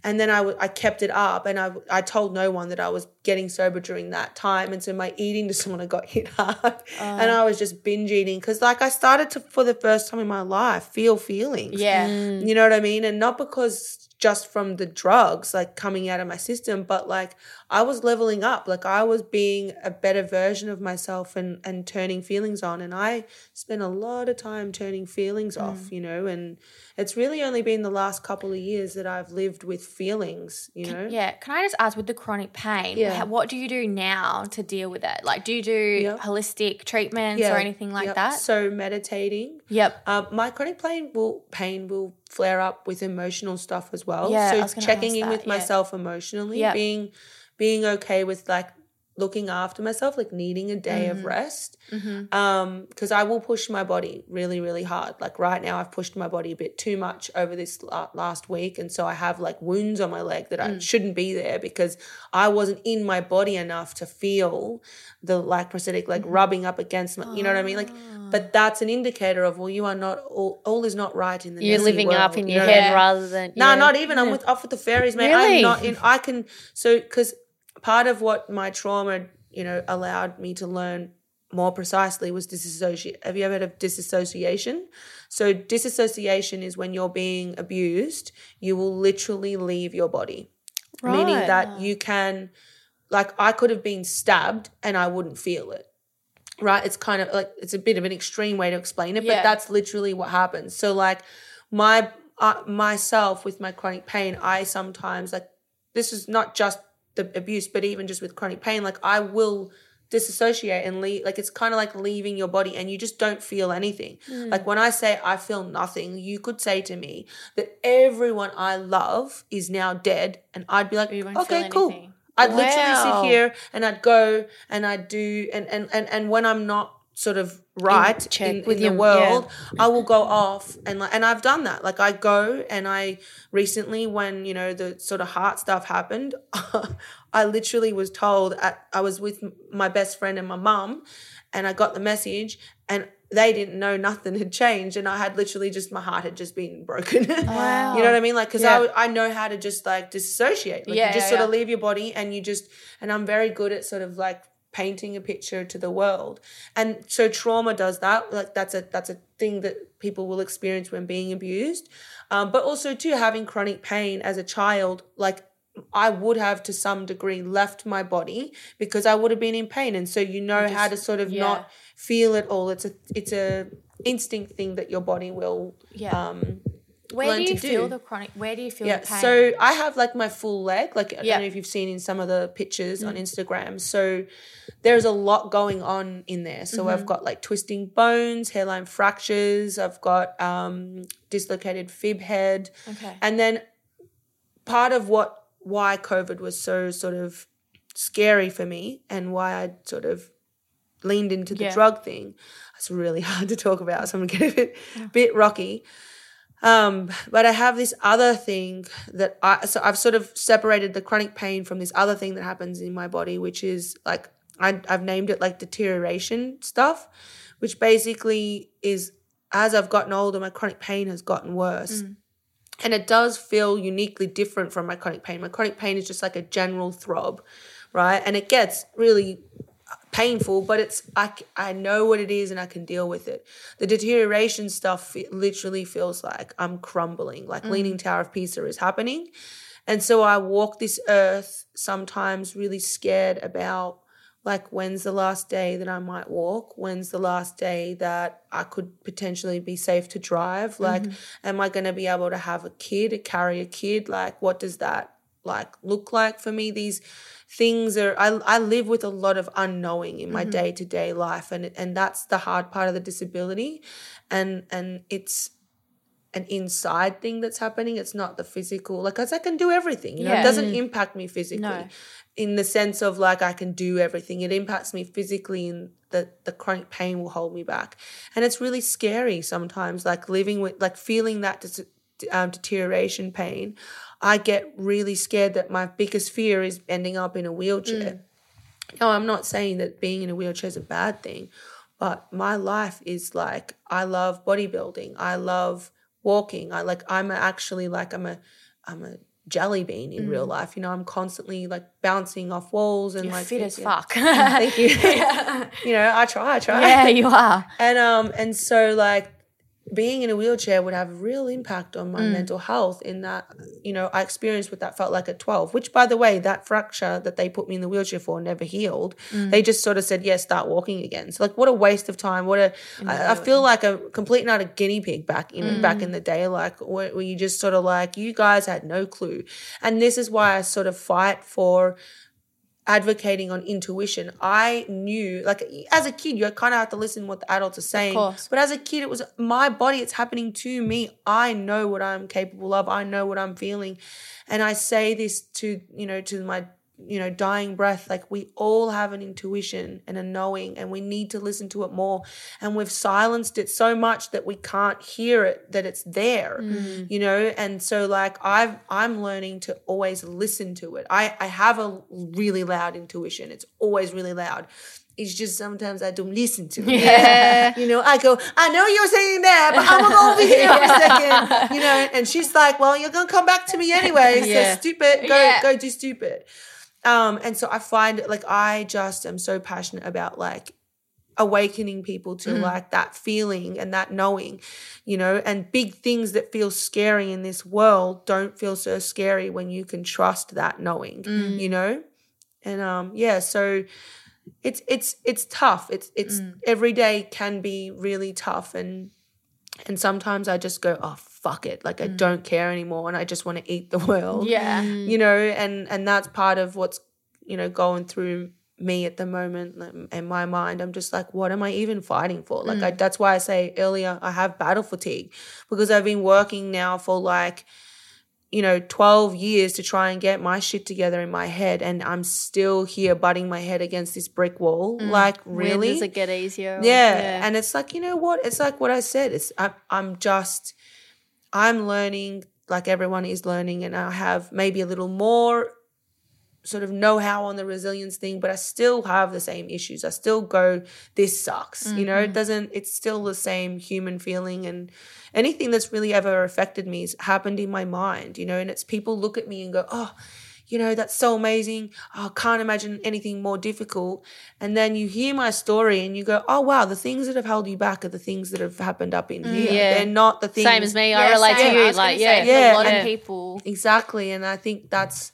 and then I, w- I kept it up and I, I told no one that I was getting sober during that time. And so my eating disorder got hit hard. Oh. And I was just binge eating because like I started to for the first time in my life feel feelings. Yeah. Mm. you know what I mean? And not because just from the drugs like coming out of my system, but like I was leveling up. Like I was being a better version of myself and and turning feelings on. And I spent a lot of time turning feelings off, you know, and it's really only been the last couple of years that I've lived with feelings, you know? Yeah. Can I just ask with the chronic pain, Yeah. what do you do now to deal with it? Like, do you do Yeah. holistic treatments or anything like Yep. that? So meditating. Yep. Um, my chronic pain will pain will flare up with emotional stuff as well. Yeah, so checking in that, with yeah. myself emotionally, Yep. being being okay with like looking after myself, like needing a day of mm-hmm. rest. Mm-hmm. Um, because I will push my body really, really hard. Like right now, I've pushed my body a bit too much over this la- last week, and so I have like wounds on my leg that I mm. shouldn't be there because I wasn't in my body enough to feel the like prosthetic like mm-hmm. rubbing up against my. You know what I mean? Like, but ah. that's an indicator of well, you are not all. All is not right in the. You're living up in you your what I head mean? rather than No, yeah. not even. I'm with off with the fairies, man. Really? I'm not in. I can so because part of what my trauma, you know, allowed me to learn more precisely was disassociate. Have you ever heard of disassociation? So disassociation is when you're being abused, you will literally leave your body, meaning that you can, like, I could have been stabbed and I wouldn't feel it. Right? It's kind of like it's a bit of an extreme way to explain it, but that's literally what happens. So like my uh, myself with my chronic pain, I sometimes like this is not just the abuse, but even just with chronic pain, like I will disassociate and leave. Like it's kind of like leaving your body, and you just don't feel anything. Like when I say I feel nothing, you could say to me that everyone I love is now dead, and I'd be like, okay, cool. I'd Wow. literally sit here and I'd go and I'd do and and and, and when I'm not sort of right check in, with in your- the world, I will go off and like and I've done that. Like I go and I recently when you know the sort of heart stuff happened, I literally was told at, I was with my best friend and my mum, and I got the message and they didn't know nothing had changed and I had literally just my heart had just been broken. Wow. you know what I mean? Like because Yeah. I I know how to just like dissociate Like Yeah, you just yeah, sort of leave your body and you just and I'm very good at sort of like painting a picture to the world. And so trauma does that. Like that's a that's a thing that people will experience when being abused. Um, but also too having chronic pain as a child, like I would have to some degree left my body because I would have been in pain. And so you know how to sort of yeah. not feel it all. It's a it's a instinct thing that your body will Yeah. um Where learn do you to feel do. the chronic? Where do you feel yeah, the pain? so I have like my full leg. Like I Yeah. Mm. don't know if you've seen in some of the pictures on Instagram. So there's a lot going on in there. So Mm-hmm. I've got like twisting bones, hairline fractures. I've got um, dislocated fib head, okay. and then part of what why COVID was so sort of scary for me and why I sort of leaned into the Yeah. drug thing. It's really hard to talk about, so I'm gonna get a bit, bit rocky. Um, but I have this other thing that I so I've sort of separated the chronic pain from this other thing that happens in my body, which is like I, I've named it like deterioration stuff, which basically is as I've gotten older, my chronic pain has gotten worse. And it does feel uniquely different from my chronic pain. My chronic pain is just like a general throb, right? And it gets really painful, but it's I, I know what it is and I can deal with it. The deterioration stuff it literally feels like I'm crumbling, like mm-hmm. Leaning Tower of Pisa is happening. And so I walk this earth sometimes really scared about like when's the last day that I might walk? When's the last day that I could potentially be safe to drive? Like, mm-hmm. am I going to be able to have a kid, carry a kid? Like, what does that like look like for me? These things are I, I live with a lot of unknowing in my day-to-day life and and that's the hard part of the disability and and it's an inside thing that's happening it's not the physical like cuz i can do everything you know it doesn't impact me physically No. in the sense of like i can do everything it impacts me physically and the the chronic pain will hold me back and it's really scary sometimes like living with like feeling that dis- um, deterioration pain i get really scared that my biggest fear is ending up in a wheelchair mm. no, I'm not saying that being in a wheelchair is a bad thing, but my life is like I love bodybuilding. I love walking. I like I'm actually like I'm a I'm a jelly bean in real mm. life. You know, I'm constantly like bouncing off walls and You're like fit as thinking- fuck. Mm, thank you. you know, I try, I try. yeah, you are. And um and so like being in a wheelchair would have a real impact on my mm. mental health in that you know I experienced what that felt like at 12 which by the way that fracture that they put me in the wheelchair for never healed. Mm. They just sort of said yes start walking again. So like what a waste of time. What a I, I feel like a complete and utter guinea pig back in back in mm. the day like where, where you just sort of like you guys had no clue. And this is why I sort of fight for advocating on intuition. I knew, like, as a kid, you kind of have to listen what the adults are saying. But as a kid, it was my body. It's happening to me. I know what I'm capable of. I know what I'm feeling, and I say this to you know to my you know dying breath like we all have an intuition and a knowing and we need to listen to it more and we've silenced it so much that we can't hear it that it's there mm. you know and so like i've i'm learning to always listen to it i i have a really loud intuition it's always really loud it's just sometimes I don't listen to it. Yeah. you know, I go, I know you're saying that, but I'm gonna go over here for a second. You know, and she's like, Well, you're gonna come back to me anyway. So stupid, go Yeah. go do stupid. Um, and so I find like I just am so passionate about like awakening people to like that feeling and that knowing, you know, and big things that feel scary in this world don't feel so scary when you can trust that knowing, you know? And um yeah, so it's it's it's tough. It's it's every day can be really tough and and sometimes I just go, oh fuck it. Like I mm. don't care anymore and I just want to eat the world Yeah. Mm. you know and and that's part of what's you know going through me at the moment in my mind i'm just like what am i even fighting for like I, mm. that's why i say earlier i have battle fatigue because i've been working now for like you know 12 years to try and get my shit together in my head and i'm still here butting my head against this brick wall like When really does it get easier? yeah. And it's like, you know what? It's like what I said. It's I, I'm just I'm learning like everyone is learning and I have maybe a little more sort of know-how on the resilience thing, but I still have the same issues. I still go, this sucks. You know, it mm-hmm. doesn't it's still the same human feeling and anything that's really ever affected me has happened in my mind, you know, and it's people look at me and go, Oh, you know, that's so amazing. Oh, I can't imagine anything more difficult. And then you hear my story and you go, oh, wow, the things that have held you back are the things that have happened up in mm, here. Yeah. They're not the things. Same as me. I relate same. to you. Like, say, yeah. Yeah, a lot and- of people. Exactly. And I think that's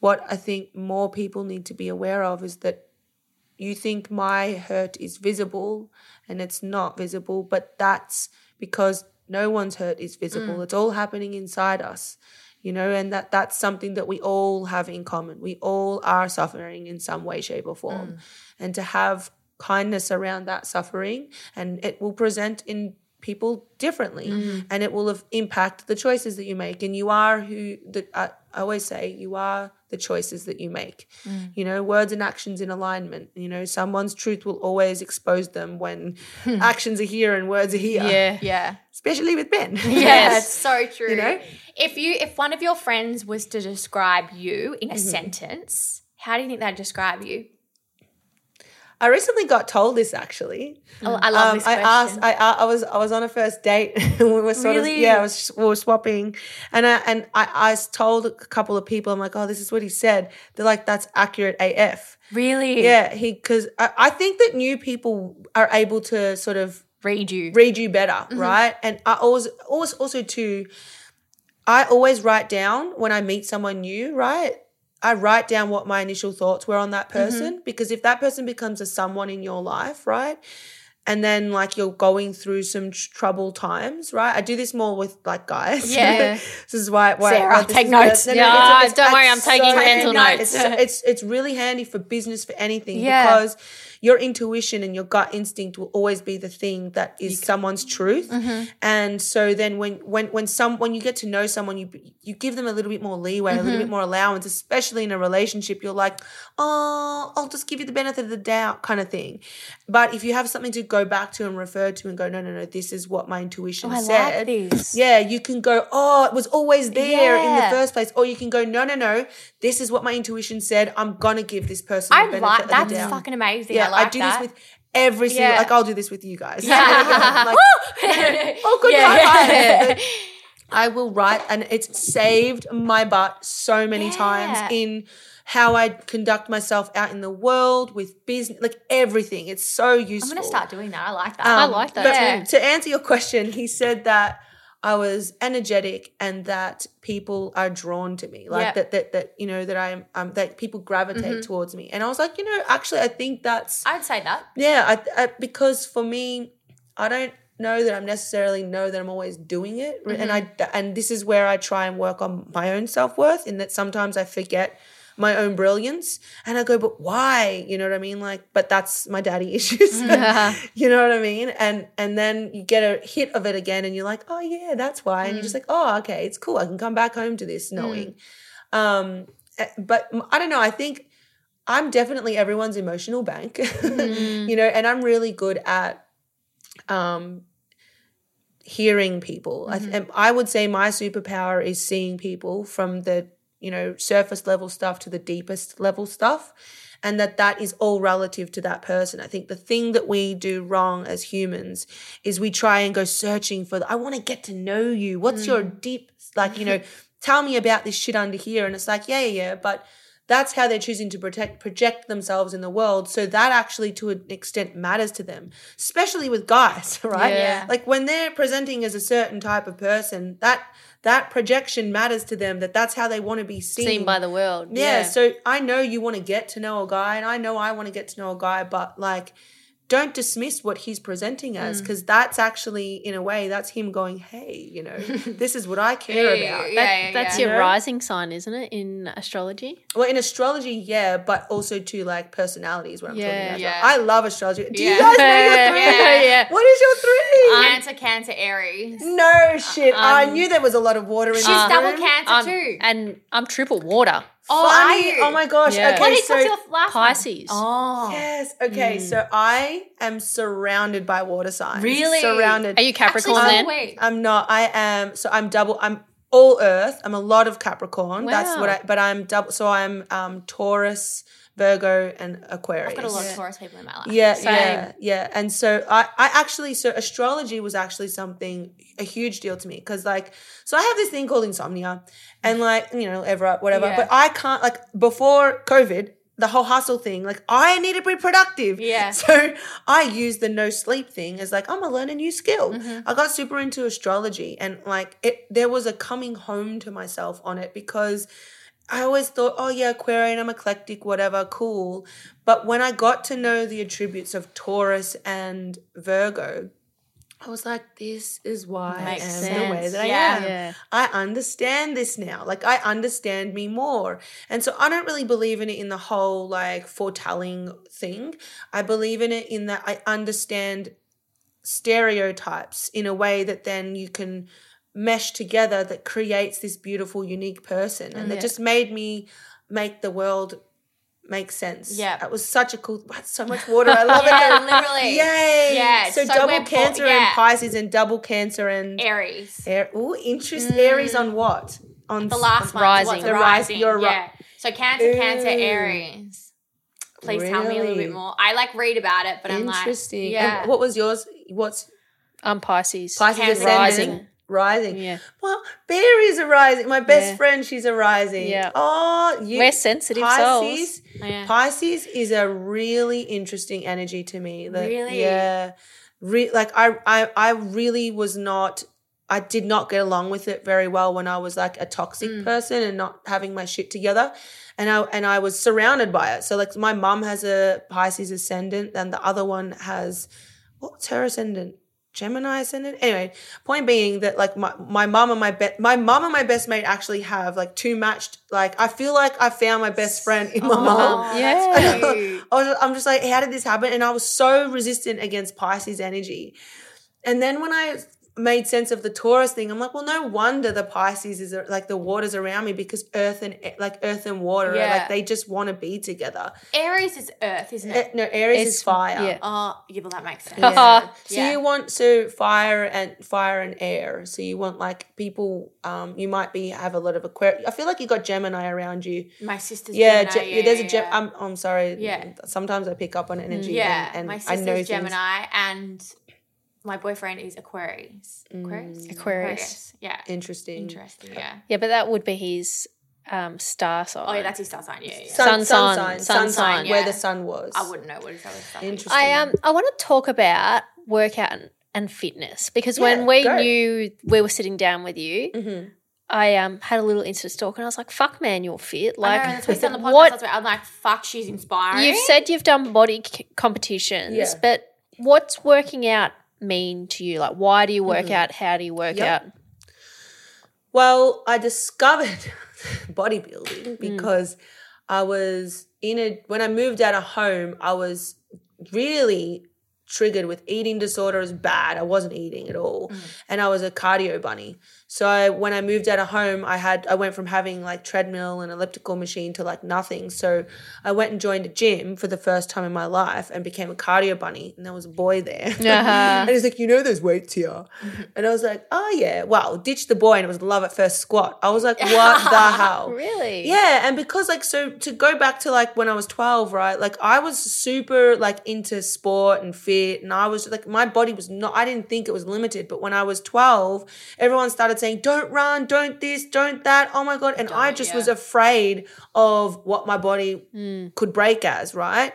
what I think more people need to be aware of is that you think my hurt is visible and it's not visible, but that's because no one's hurt is visible. Mm. It's all happening inside us. You know, and that that's something that we all have in common. We all are suffering in some way, shape, or form. Mm. And to have kindness around that suffering and it will present in people differently mm. and it will have impact the choices that you make and you are who the, I, I always say you are the choices that you make mm. you know words and actions in alignment you know someone's truth will always expose them when hmm. actions are here and words are here Yeah. Yeah. especially with Ben Yeah, it's so true. You know? If you if one of your friends was to describe you in a mm-hmm. sentence, how do you think they'd describe you? I recently got told this actually Oh, I love Um, this I asked. I, I was I was on a first date. we were sort Really? of yeah. I was we were swapping, and I and I, I told a couple of people. I'm like, oh, this is what he said. They're like, that's accurate AF. really? Yeah, he because I, I think that new people are able to sort of Read you. read you better, right? And I always, always, also too, I always write down when I meet someone new, right? I write down what my initial thoughts were on that mm-hmm. person because if that person becomes a someone in your life, right? And then like you're going through some tr- troubled times, right? I do this more with like guys. Yeah. this is why. why Sarah, this take notes. no, Yeah, it's- it's- don't worry, I'm taking mental It's, notes. it's it's really handy for business for anything Yeah. because your intuition and your gut instinct will always be the thing that is someone's truth. Mm-hmm. And so then when when when some when you get to know someone, you you give them a little bit more leeway, a little Mm-hmm. bit more allowance, especially in a relationship. You're like, oh, I'll just give you the benefit of the doubt, kind of thing. But if you have something to go back to and refer to and go, no, no, no, this is what my intuition Oh, I said. like this. Yeah, you can go, oh, it was always there in the first place. Or you can go, no, no, no, this is what my intuition said. I'm gonna give this person I the benefit like of the that's fucking amazing. Yeah, I like do that. this with every single. Yeah. Like I'll do this with you guys. Yeah. like, oh, good Yeah. high five. But I will write, and it's saved my butt so many Yeah. times in how I conduct myself out in the world with business, like everything. It's so useful. I'm gonna start doing that. I like that. I Um, like that but Yeah. To answer your question, he said that I was energetic and that people are drawn to me, like Yep. that, that, that you know, that I'm, um, that people gravitate Mm-hmm. towards me. And I was like, you know, actually, I think that's I'd say that. yeah, I, I, because for me, I don't know that I'm necessarily know that I'm always doing it, and I and this is where I try and work on my own self worth. In that sometimes I forget my own brilliance, and I go, but why? You know what I mean? Like, but that's my daddy issues. you know what I mean? And and then you get a hit of it again, and you're like, oh yeah, that's why. And you're just like, oh okay, it's cool. I can come back home to this knowing. Um, uh, but I don't know. I think I'm definitely everyone's emotional bank, you know, and I'm really good at um, hearing people. I, th- I would say my superpower is seeing people from the you know surface level stuff to the deepest level stuff and that that is all relative to that person. I think the thing that we do wrong as humans is we try and go searching for the, i want to get to know you. What's your mm. deep like you know tell me about this shit under here. And it's like yeah yeah yeah but that's how they're choosing to protect project themselves in the world so that actually to an extent matters to them especially with guys right Yeah. like when they're presenting as a certain type of person that that projection matters to them that that's how they want to be seen, Seen by the world. yeah, so i know you want to get to know a guy and i know i want to get to know a guy but like don't dismiss what he's presenting Mm. as because that's actually in a way that's him going hey you know this is what i care Yeah, about yeah, That- yeah, that's yeah. your You rising sign, isn't it, in astrology? Well, in astrology, yeah, but also to like personalities what I'm Yeah, talking about. yeah. I love astrology. Do you guys know your three? Yeah, yeah. What is your three? Cancer, Cancer, Aries. no shit. I knew there was a lot of water in She's double room. Cancer Um, too. and I'm triple water. Oh, Funny. you? Oh my gosh. Yeah. Okay, What is so what's your last one? Pisces. Oh, yes. Okay, so I am surrounded by water signs. Really? Surrounded. Are you Capricorn Actually, then? so wait. I'm not. I am. So I'm double. I'm all Earth. I'm a lot of Capricorn. That's what I. But I'm double. So I'm um Taurus, Virgo, and Aquarius. I've got a lot of Taurus people in my life. Yeah, Same. yeah, yeah. And so I, I actually, so astrology was actually something a huge deal to me because, like, so I have this thing called insomnia, and like, you know, ever whatever. Yeah. But I can't like before COVID, the whole hustle thing. Like, I need to be productive. Yeah. So I use the no sleep thing as like, I'm gonna learn a new skill. Mm-hmm. I got super into astrology, and like, it there was a coming home to myself on it because. I always thought, oh yeah, Aquarian, I'm eclectic, whatever, cool. But when I got to know the attributes of Taurus and Virgo, I was like, this is why Makes I am the way that Yeah. I am. Yeah. I understand this now. Like I understand me more. And so I don't really believe in it in the whole like foretelling thing. I believe in it in that I understand stereotypes in a way that then you can mesh together that creates this beautiful unique person and that just made me make the world make sense Yeah. that was such a cool that's so much water i love Yeah, it literally. yay Yeah, so, so double we're po- cancer yeah. and pisces and double cancer and Aries. Air, ooh, interest Aries on mm. what? On The last one. Rising. What's The rise- rising. you're ri- yeah. So Cancer, Cancer, Aries. Please tell me a little bit more. I like read about it, but I'm like, interesting. yeah. And what was yours? What's I'm Pisces. Pisces Cancer, ascendant? Rising. Rising. Yeah. Well, Bear is a rising. My best Yeah. friend, she's a rising. Yeah. Oh, you, We're sensitive Pisces. souls. Yeah. Pisces is a really interesting energy to me. That- Really? Yeah. Re- like I, I, I really was not. I did not get along with it very well when I was like a toxic Mm. person and not having my shit together, and I and I was surrounded by it. So like my mum has a Pisces ascendant, and the other one has what's her ascendant? Gemini ascendant. Anyway, point being that like my my mum and my be- my mum and my best mate actually have like two matched. Like I feel like I found my best friend in my mum. Oh, Yeah. I was, I'm just like, how did this happen? And I was so resistant against Pisces energy. And then when I made sense of the Taurus thing, I'm like, well, no wonder the Pisces is like the waters around me because earth and like earth and water, are, like they just want to be together. Aries is Earth, isn't Eh, it? no, Aries It's- is fire. yeah. Oh, yeah, well, that makes sense. Yeah. so Yeah. you want to fire and fire and air. So you want like people. Um, you might be have a lot of Aquarius. I feel like you got Gemini around you. My sister's Yeah, Gemini. Ge- yeah, there's a Gem. yeah. I'm, I'm sorry. Yeah. Sometimes I pick up on energy. Yeah, and, and my I sister's know things. Gemini, and my boyfriend is Aquarius. Aquarius. Mm. Aquarius. Yeah. Interesting. Interesting. Yeah. Yeah, but that would be his um, star sign. Oh yeah, that's his star sign. Yeah, yeah. Sun sign, sign, sun sign, where yeah. the sun was. I wouldn't know what his other stuff. is. Interesting. I um I want to talk about workout and, and fitness because Yeah, when we go. knew we were sitting down with you, Mhm. I um had a little Insta stalk and I was like, "Fuck, man, you're fit." I Like, know, that's what we said on the podcast. what. I'm like, fuck, she's inspiring. you've said you've done body c- competitions, Yeah. but what's working out mean to you? Like, why do you work out? How do you work Yep. out? Well, I discovered bodybuilding Mm. because I was in a when I moved out of home, I was really triggered with eating disorders bad. I wasn't eating at all. Mm. And I was a cardio bunny. So I, when I moved out of home, I had I went from having like treadmill and elliptical machine to like nothing. So I went and joined a gym for the first time in my life and became a cardio bunny. And there was a boy there, Uh-huh. and he's like, "You know, there's weights here," and I was like, "Oh yeah." Well, ditch the boy, and it was love at first squat. I was like, "What the hell?" Really? Yeah, and because like so to go back to like when I was 12, right? Like I was super like into sport and fit and I was like my body was not I didn't think it was limited, but when I was 12, everyone started saying don't run, don't this, don't that. Oh my god, and I just was afraid of what my body hmm. could break as, right?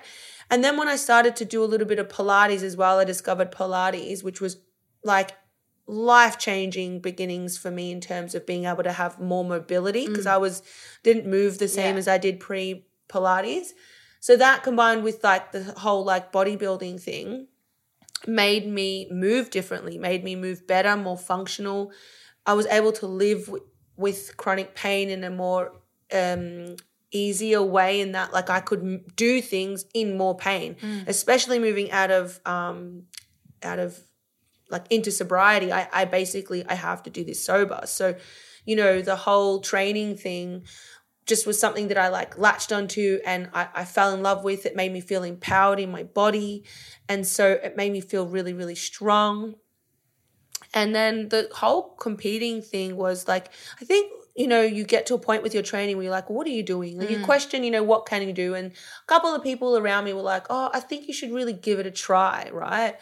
And then when I started to do a little bit of pilates as well, I discovered pilates, which was like life changing beginnings for me in terms of being able to have more mobility mm. because I was didn't move the same as I did pre Pilates. So that combined with like the whole like bodybuilding thing made me move differently, made me move better, more functional. I was able to live with, with chronic pain in a more um easier way in that like I could m- do things in more pain, especially moving out of um out of like into sobriety. I, I basically i have to do this sober. So you know the whole training thing just was something that i like latched onto and I, I fell in love with. It made me feel empowered in my body. And so it made me feel really really strong and then the whole competing thing was like i think you know you get to a point with your training where you're like what are you doing? Like you mm. question you know what can you do? And a couple of people around me were like oh i think you should really give it a try right?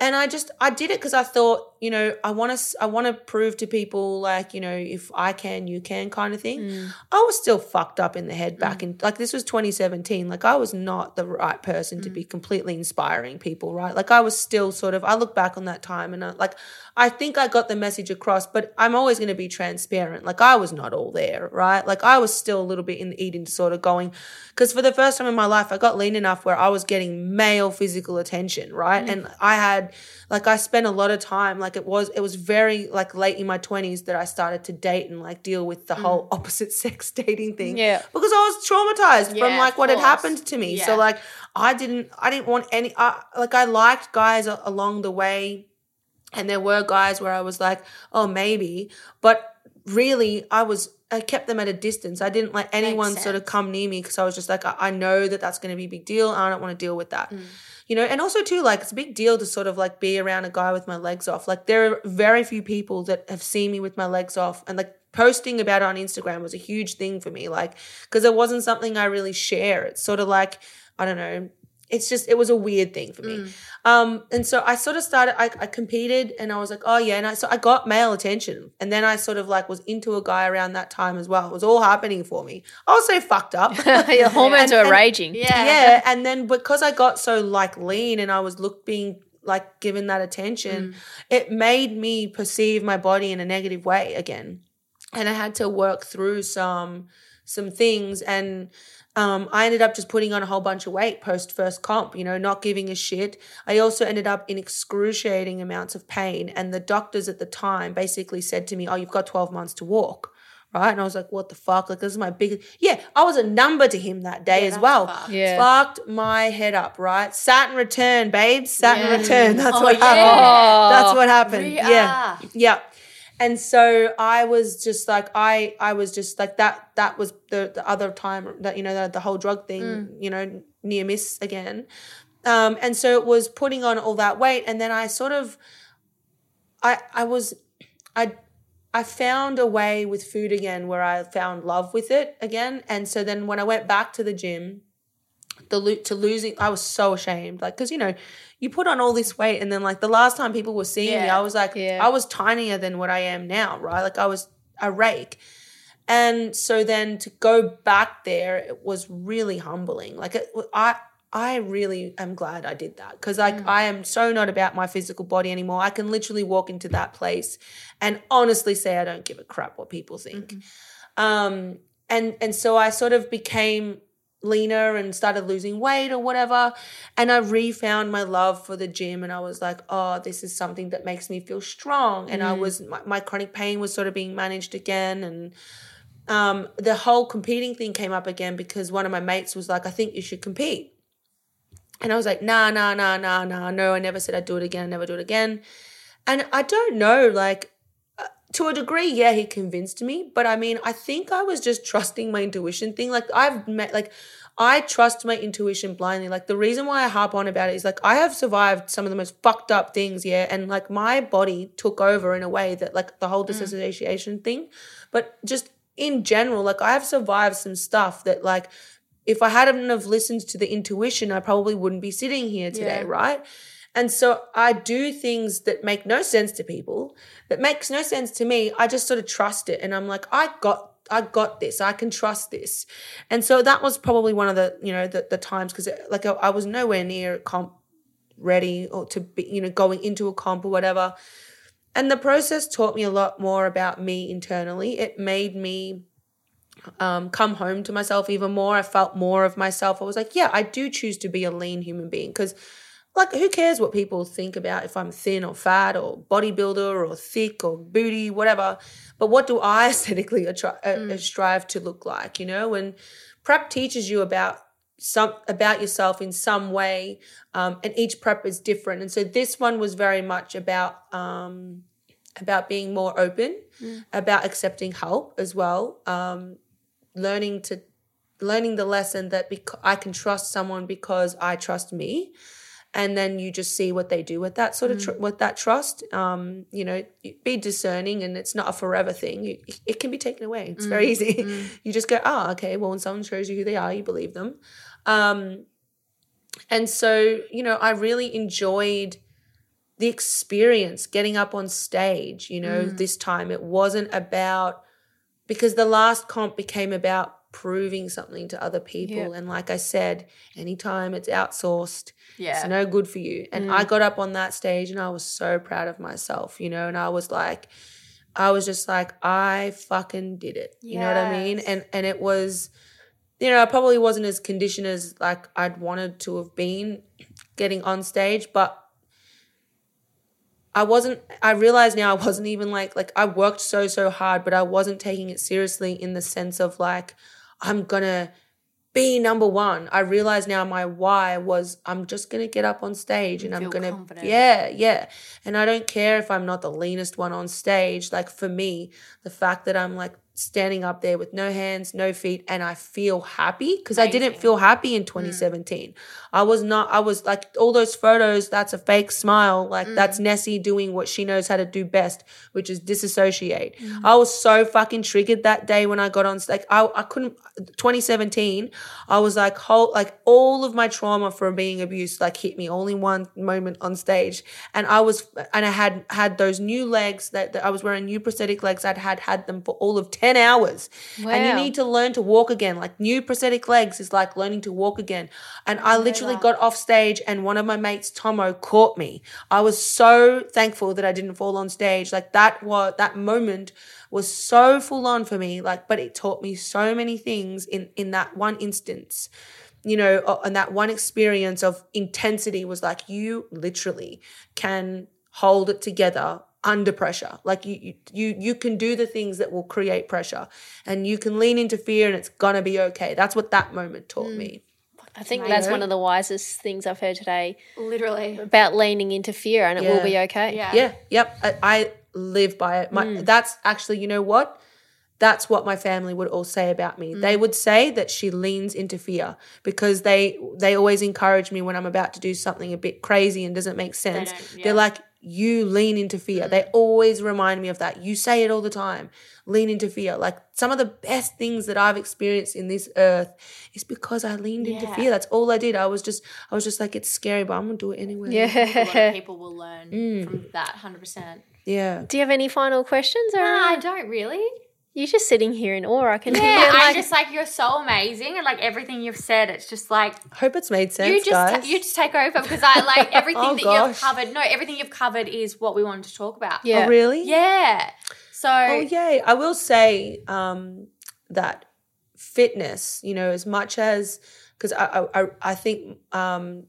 And I just I did it because I thought you know I want to I want to prove to people like you know if I can you can kind of thing. Mm. I was still fucked up in the head back mm. in like this was 2017. Like I was not the right person to be mm. completely inspiring people, right? Like I was still sort of I look back on that time and I, like I think I got the message across, but I'm always going to be transparent. Like I was not all there, right? Like I was still a little bit in the eating disorder going because for the first time in my life I got lean enough where I was getting male physical attention, right? And I had like I spent a lot of time like it was it was very like late in my 20s that I started to date and like deal with the whole opposite sex dating thing Yeah. because I was traumatized from like what had happened to me. So like I didn't I didn't want any I, like I liked guys along the way and there were guys where I was like, "Oh, maybe." But really I was I kept them at a distance. I didn't let anyone sort of come near me because I was just like, I, I know that that's going to be a big deal. I don't want to deal with that. Mm. You know, and also too, like it's a big deal to sort of like be around a guy with my legs off. Like there are very few people that have seen me with my legs off, and like posting about it on Instagram was a huge thing for me. Like because it wasn't something I really share. It's sort of like I don't know. It's just it was a weird thing for me. Mm. Um, and so I sort of started. I, I competed, and I was like, oh yeah, and I so I got male attention, and then I sort of like was into a guy around that time as well. It was all happening for me. I was so fucked up. Your hormones And- are and- raging. Yeah. yeah and then because i got so like lean and i was look being like given that attention it made me perceive my body in a negative way again and i had to work through some some things and um, I ended up just putting on a whole bunch of weight post first comp, you know, not giving a shit. I also ended up in excruciating amounts of pain. And the doctors at the time basically said to me, Oh, you've got 12 months to walk. Right. And I was like, What the fuck? Like, this is my biggest. Yeah. I was a number to him that day as well. fucked. Yeah. Fucked my head up, right? Saturn return, babes. Saturn return. That's Oh, what yeah. happened. That's what happened. Re- Yeah. ah. Yeah. And so I was just like I I was just like that that was the the other time that you know the, the whole drug thing, Mm. you know, near miss again. Um and so it was putting on all that weight and then I sort of I I was I I found a way with food again where I found love with it again. And so then when I went back to the gym, the lo- to losing, I was so ashamed. Like, cause you know, you put on all this weight, and then like the last time people were seeing me, I was like, Yeah. I was tinier than what I am now, right? Like I was a rake. And so then to go back there, it was really humbling. Like it, I, I really am glad I did that because like I am so not about my physical body anymore. I can literally walk into that place and honestly say I don't give a crap what people think. Um, and and so I sort of became leaner and started losing weight or whatever. And I refound my love for the gym and I was like, oh, this is something that makes me feel strong. And I was my, my chronic pain was sort of being managed again and um, the whole competing thing came up again because one of my mates was like, I think you should compete. And I was like, nah, nah, nah, nah, nah, no, I never said I'd do it again, I never do it again. And I don't know, like, to a degree, yeah, he convinced me. But I mean, I think I was just trusting my intuition thing. Like I've met, like I trust my intuition blindly. Like the reason why I harp on about it is like I have survived some of the most fucked up things, yeah, and like my body took over in a way that like the whole mm. disassociation thing. But just in general, like I have survived some stuff that like if I hadn't have listened to the intuition, I probably wouldn't be sitting here today, Yeah. right? And so I do things that make no sense to people, that makes no sense to me. I just sort of trust it. And I'm like, I got I got this. I can trust this. And so that was probably one of the, you know, the, the times because like I, I was nowhere near comp ready or to be, you know, going into a comp or whatever. And the process taught me a lot more about me internally. It made me um, come home to myself even more. I felt more of myself. I was like, yeah, I do choose to be a lean human being because, like, who cares what people think about if I'm thin or fat or bodybuilder or thick or booty, whatever. But what do I aesthetically attri- uh, strive to look like? You know, And prep teaches you about some about yourself in some way, um, and each prep is different. And so this one was very much about um, about being more open, about accepting help as well, um, learning to learning the lesson that bec- I can trust someone because I trust me. And then you just see what they do with that sort of tr- mm. with that trust. Um, you know, be discerning, and it's not a forever thing. You, it can be taken away. It's very mm, easy. Mm. you just go, oh, okay. Well, when someone shows you who they are, you believe them. Um, and so, you know, I really enjoyed the experience getting up on stage, you know, this time. It wasn't about, because the last comp became about proving something to other people. And like I said, anytime it's outsourced, Yeah. it's no good for you. And I mm. got up on that stage and I was so proud of myself, you know, and I was like, I was just like, I fucking did it. You know what I mean? And and it was, you know, I probably wasn't as conditioned as like I'd wanted to have been getting on stage, but I wasn't I realized now I wasn't even like like I worked so so hard, but I wasn't taking it seriously in the sense of like I'm gonna be number one. I realize now my why was I'm just gonna get up on stage and I'm gonna confident. yeah yeah, and I don't care if I'm not the leanest one on stage. Like for me, the fact that I'm like standing up there with no hands, no feet, and I feel happy because I didn't feel happy in mm. 2017. I was not. I was like all those photos. That's a fake smile. Like mm. that's Nessie doing what she knows how to do best, which is disassociate. Mm. I was so fucking triggered that day when I got on. Like I, I couldn't. 2017. I was like whole like all of my trauma from being abused like hit me all in one moment on stage, and I was and I had had those new legs that, that I was wearing new prosthetic legs. I'd had had them for all of 10 hours, and you need to learn to walk again. Like new prosthetic legs is like learning to walk again. And I literally got off stage and one of my mates, Tomo, caught me. I was so thankful that I didn't fall on stage. Like that was that moment was so full on for me. Like, but it taught me so many things in in that one instance. You know, and that one experience of intensity was like you literally can hold it together under pressure. Like you, you, you, you can do the things that will create pressure, and you can lean into fear, and it's gonna be okay. That's what that moment taught mm. me. I think that's one of the wisest things I've heard today Literally. about leaning into fear and it will be okay. Yeah. Yeah, yep. I, I live by it. My, mm. That's actually, you know what? That's what my family would all say about me. They mm. would say that she leans into fear because they they always encourage me when I'm about to do something a bit crazy and doesn't make sense. don't- yeah. They're like, "You lean into fear." They mm. always remind me of that. You say it all the time. Lean into fear. Like some of the best things that I've experienced in this earth is because I leaned into fear. That's all I did. I was just I was just like, it's scary, but I'm gonna do it anyway. A lot Yeah. of people will learn mm. from that 100%. Yeah. Do you have any final questions? Or Nah, I don't really. You're just sitting here in awe. I can Yeah, hear I'm just like you're so amazing, and like everything you've said, it's just like Hope it's made sense, you just guys. you just take over because I like everything Oh, that gosh. you've covered. No, everything you've covered is what we wanted to talk about. yeah. Oh, really? yeah. So Oh, yay. I will say um, that fitness, you know, as much as, because I, I, I- I think um,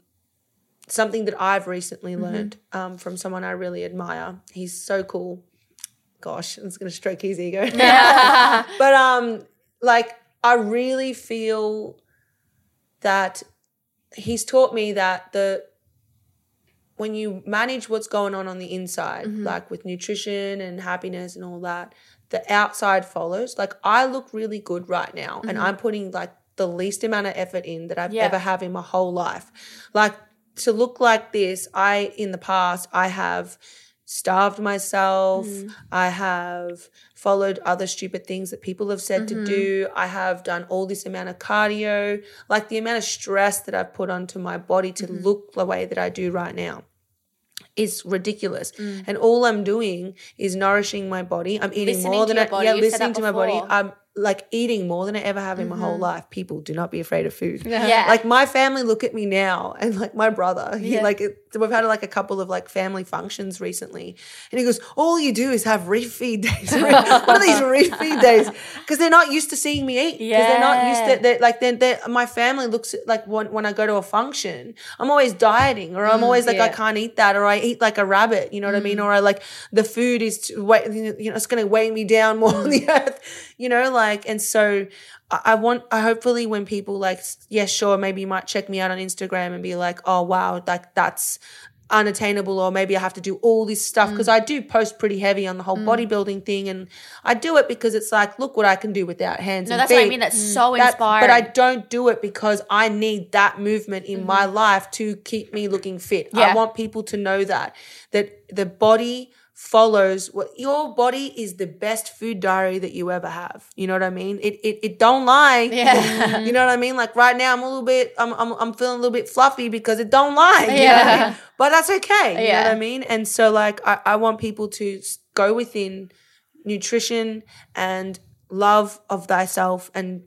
something that I've recently learned um, from someone I really admire, he's so cool. Gosh, it's going to stroke his ego. but um, like, I really feel that he's taught me that the when you manage what's going on on the inside, Mm-hmm. like with nutrition and happiness and all that, the outside follows. Like I look really good right now, and Mm-hmm. I'm putting like the least amount of effort in that I've Yeah. ever have in my whole life. Like to look like this, I in the past I have starved myself. Mm. I have followed other stupid things that people have said Mm-hmm. to do. I have done all this amount of cardio, like the amount of stress that I've put onto my body to Mm-hmm. look the way that I do right now is ridiculous. Mm. And all I'm doing is nourishing my body. I'm eating Listening more than I body. yeah, listening to my body. I'm like eating more than I ever have in my Mm-hmm. whole life. People do not be afraid of food. Yeah. Like my family look at me now and like my brother, he Yeah. like it, we've had like a couple of like family functions recently. And he goes, All you do is have refeed days. what are these refeed days? Because they're not used to seeing me eat. Yeah. Because they're not used Yeah. to they're, like then they're, my family looks at like when, when I go to a function, I'm always dieting or I'm mm, always like I can't eat that or I eat like a rabbit, you know what I mean? Mm. Or I like the food is too, weight, you know, it's gonna weigh me down more on the mm. earth, you know, like and so I want I hopefully when people like yeah sure maybe you might check me out on Instagram and be like oh wow like that's unattainable or maybe I have to do all this stuff Mm. because I do post pretty heavy on the whole mm. bodybuilding thing and I do it because it's like look what I can do without hands no, that's what I mean. That's mm. so That- inspiring. but I don't do it because I need that movement in my mm-hmm. life to keep me looking fit. I want people to know that that the body follows what your body is the best food diary that you ever have. You know what I mean? It it, it don't lie. Yeah. you know what I mean? Like right now I'm a little bit I'm I'm, I'm feeling a little bit fluffy because it don't lie. know I Yeah. mean? But that's okay. You know Yeah. what I mean? And so like I, I want people to go within nutrition and love of thyself and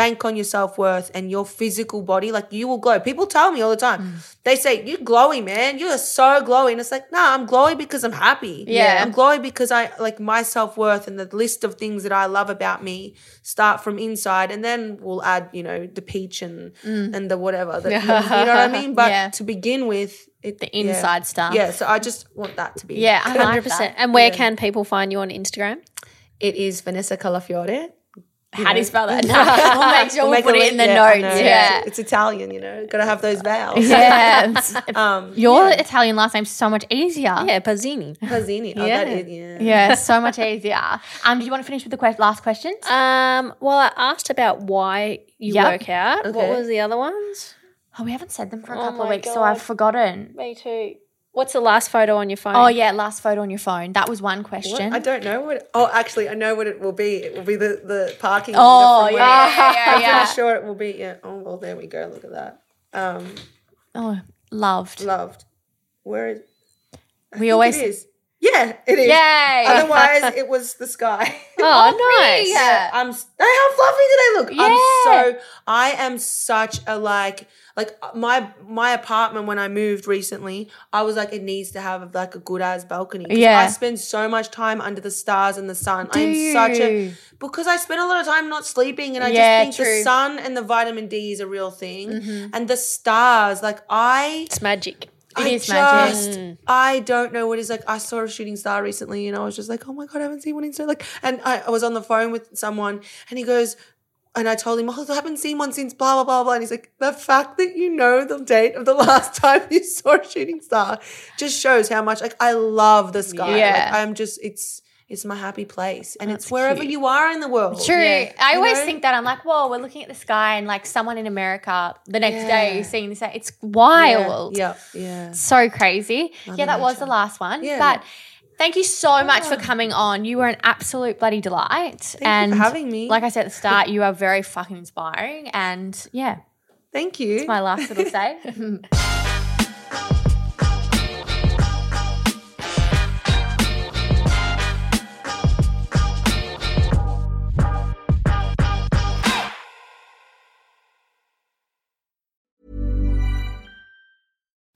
bank on your self-worth and your physical body like you will glow people tell me all the time Mm. they say you're glowy man you're so glowy and it's like nah i'm glowy because i'm happy Yeah. i'm glowy because i like my self-worth and the list of things that i love about me start from inside and then we'll add you know the peach and and the whatever that, you know what i mean but Mm. Yeah. to begin with it, The yeah. inside stuff. yeah so i just want that to be Yeah, I like Hundred percent. that. And where can people find you on Instagram? it is vanessa calafiore How do you spell that? No, we'll make sure we'll, make put it in the yeah, notes. know. Yeah. It's, it's Italian, you know. Got to have those vowels. Yeah. Um, Your Italian last name's so much easier. Yeah, Pazzini. Pazzini. Oh, Yeah. that is, yeah. Yeah, so much easier. Um, do you want to finish with the que- last questions? Um, well, I asked about why you Yep. work out. What was the other ones? Oh, we haven't said them for a Oh couple of my weeks, so I've forgotten. Me too. What's the last photo on your phone? Oh yeah, last photo on your phone. That was one question. I don't know what. oh, actually, I know what it will be. It will be the the parking. Oh, yeah, where- yeah, yeah, I'm yeah. pretty sure it will be. Yeah. Oh well, there we go. Look at that. Um, Oh, loved. loved. Where is? I We think always- It is. Yeah, it is. Yay! Otherwise, it was the sky. Oh, nice. Yeah. I'm. s- How fluffy did I look? Yeah. I'm so. I am such a like. Like my my apartment when I moved recently, I was like, it needs to have like a good ass balcony. 'Cause Yeah. I spend so much time under the stars and the sun. Do I'm such a because I spend a lot of time not sleeping, and I Yeah, just think true. the sun and the vitamin D is a real thing, Mm-hmm. and the stars. Like I, It's magic. I is magic. just, I don't know what is like. I saw a shooting star recently, and I was just like, oh my god, I haven't seen one in so like. And I, I was on the phone with someone, and he goes, and I told him, oh, I haven't seen one since blah blah blah blah. And he's like, the fact that you know the date of the last time you saw a shooting star just shows how much like I love the sky. Yeah. Like, I'm just it's. It's my happy place, and oh, it's wherever cute. you are in the world. True. I You always know? think that I'm like, whoa, we're looking at the sky, and like someone in America the next Yeah. day is seeing this. It's wild. Yeah, yeah. So crazy. yeah, that was the last one. Yeah. But thank you so much for coming on. You were an absolute bloody delight. Thank and you for having me. Like I said at the start, you are very fucking inspiring. And yeah, Thank you. It's my last little say.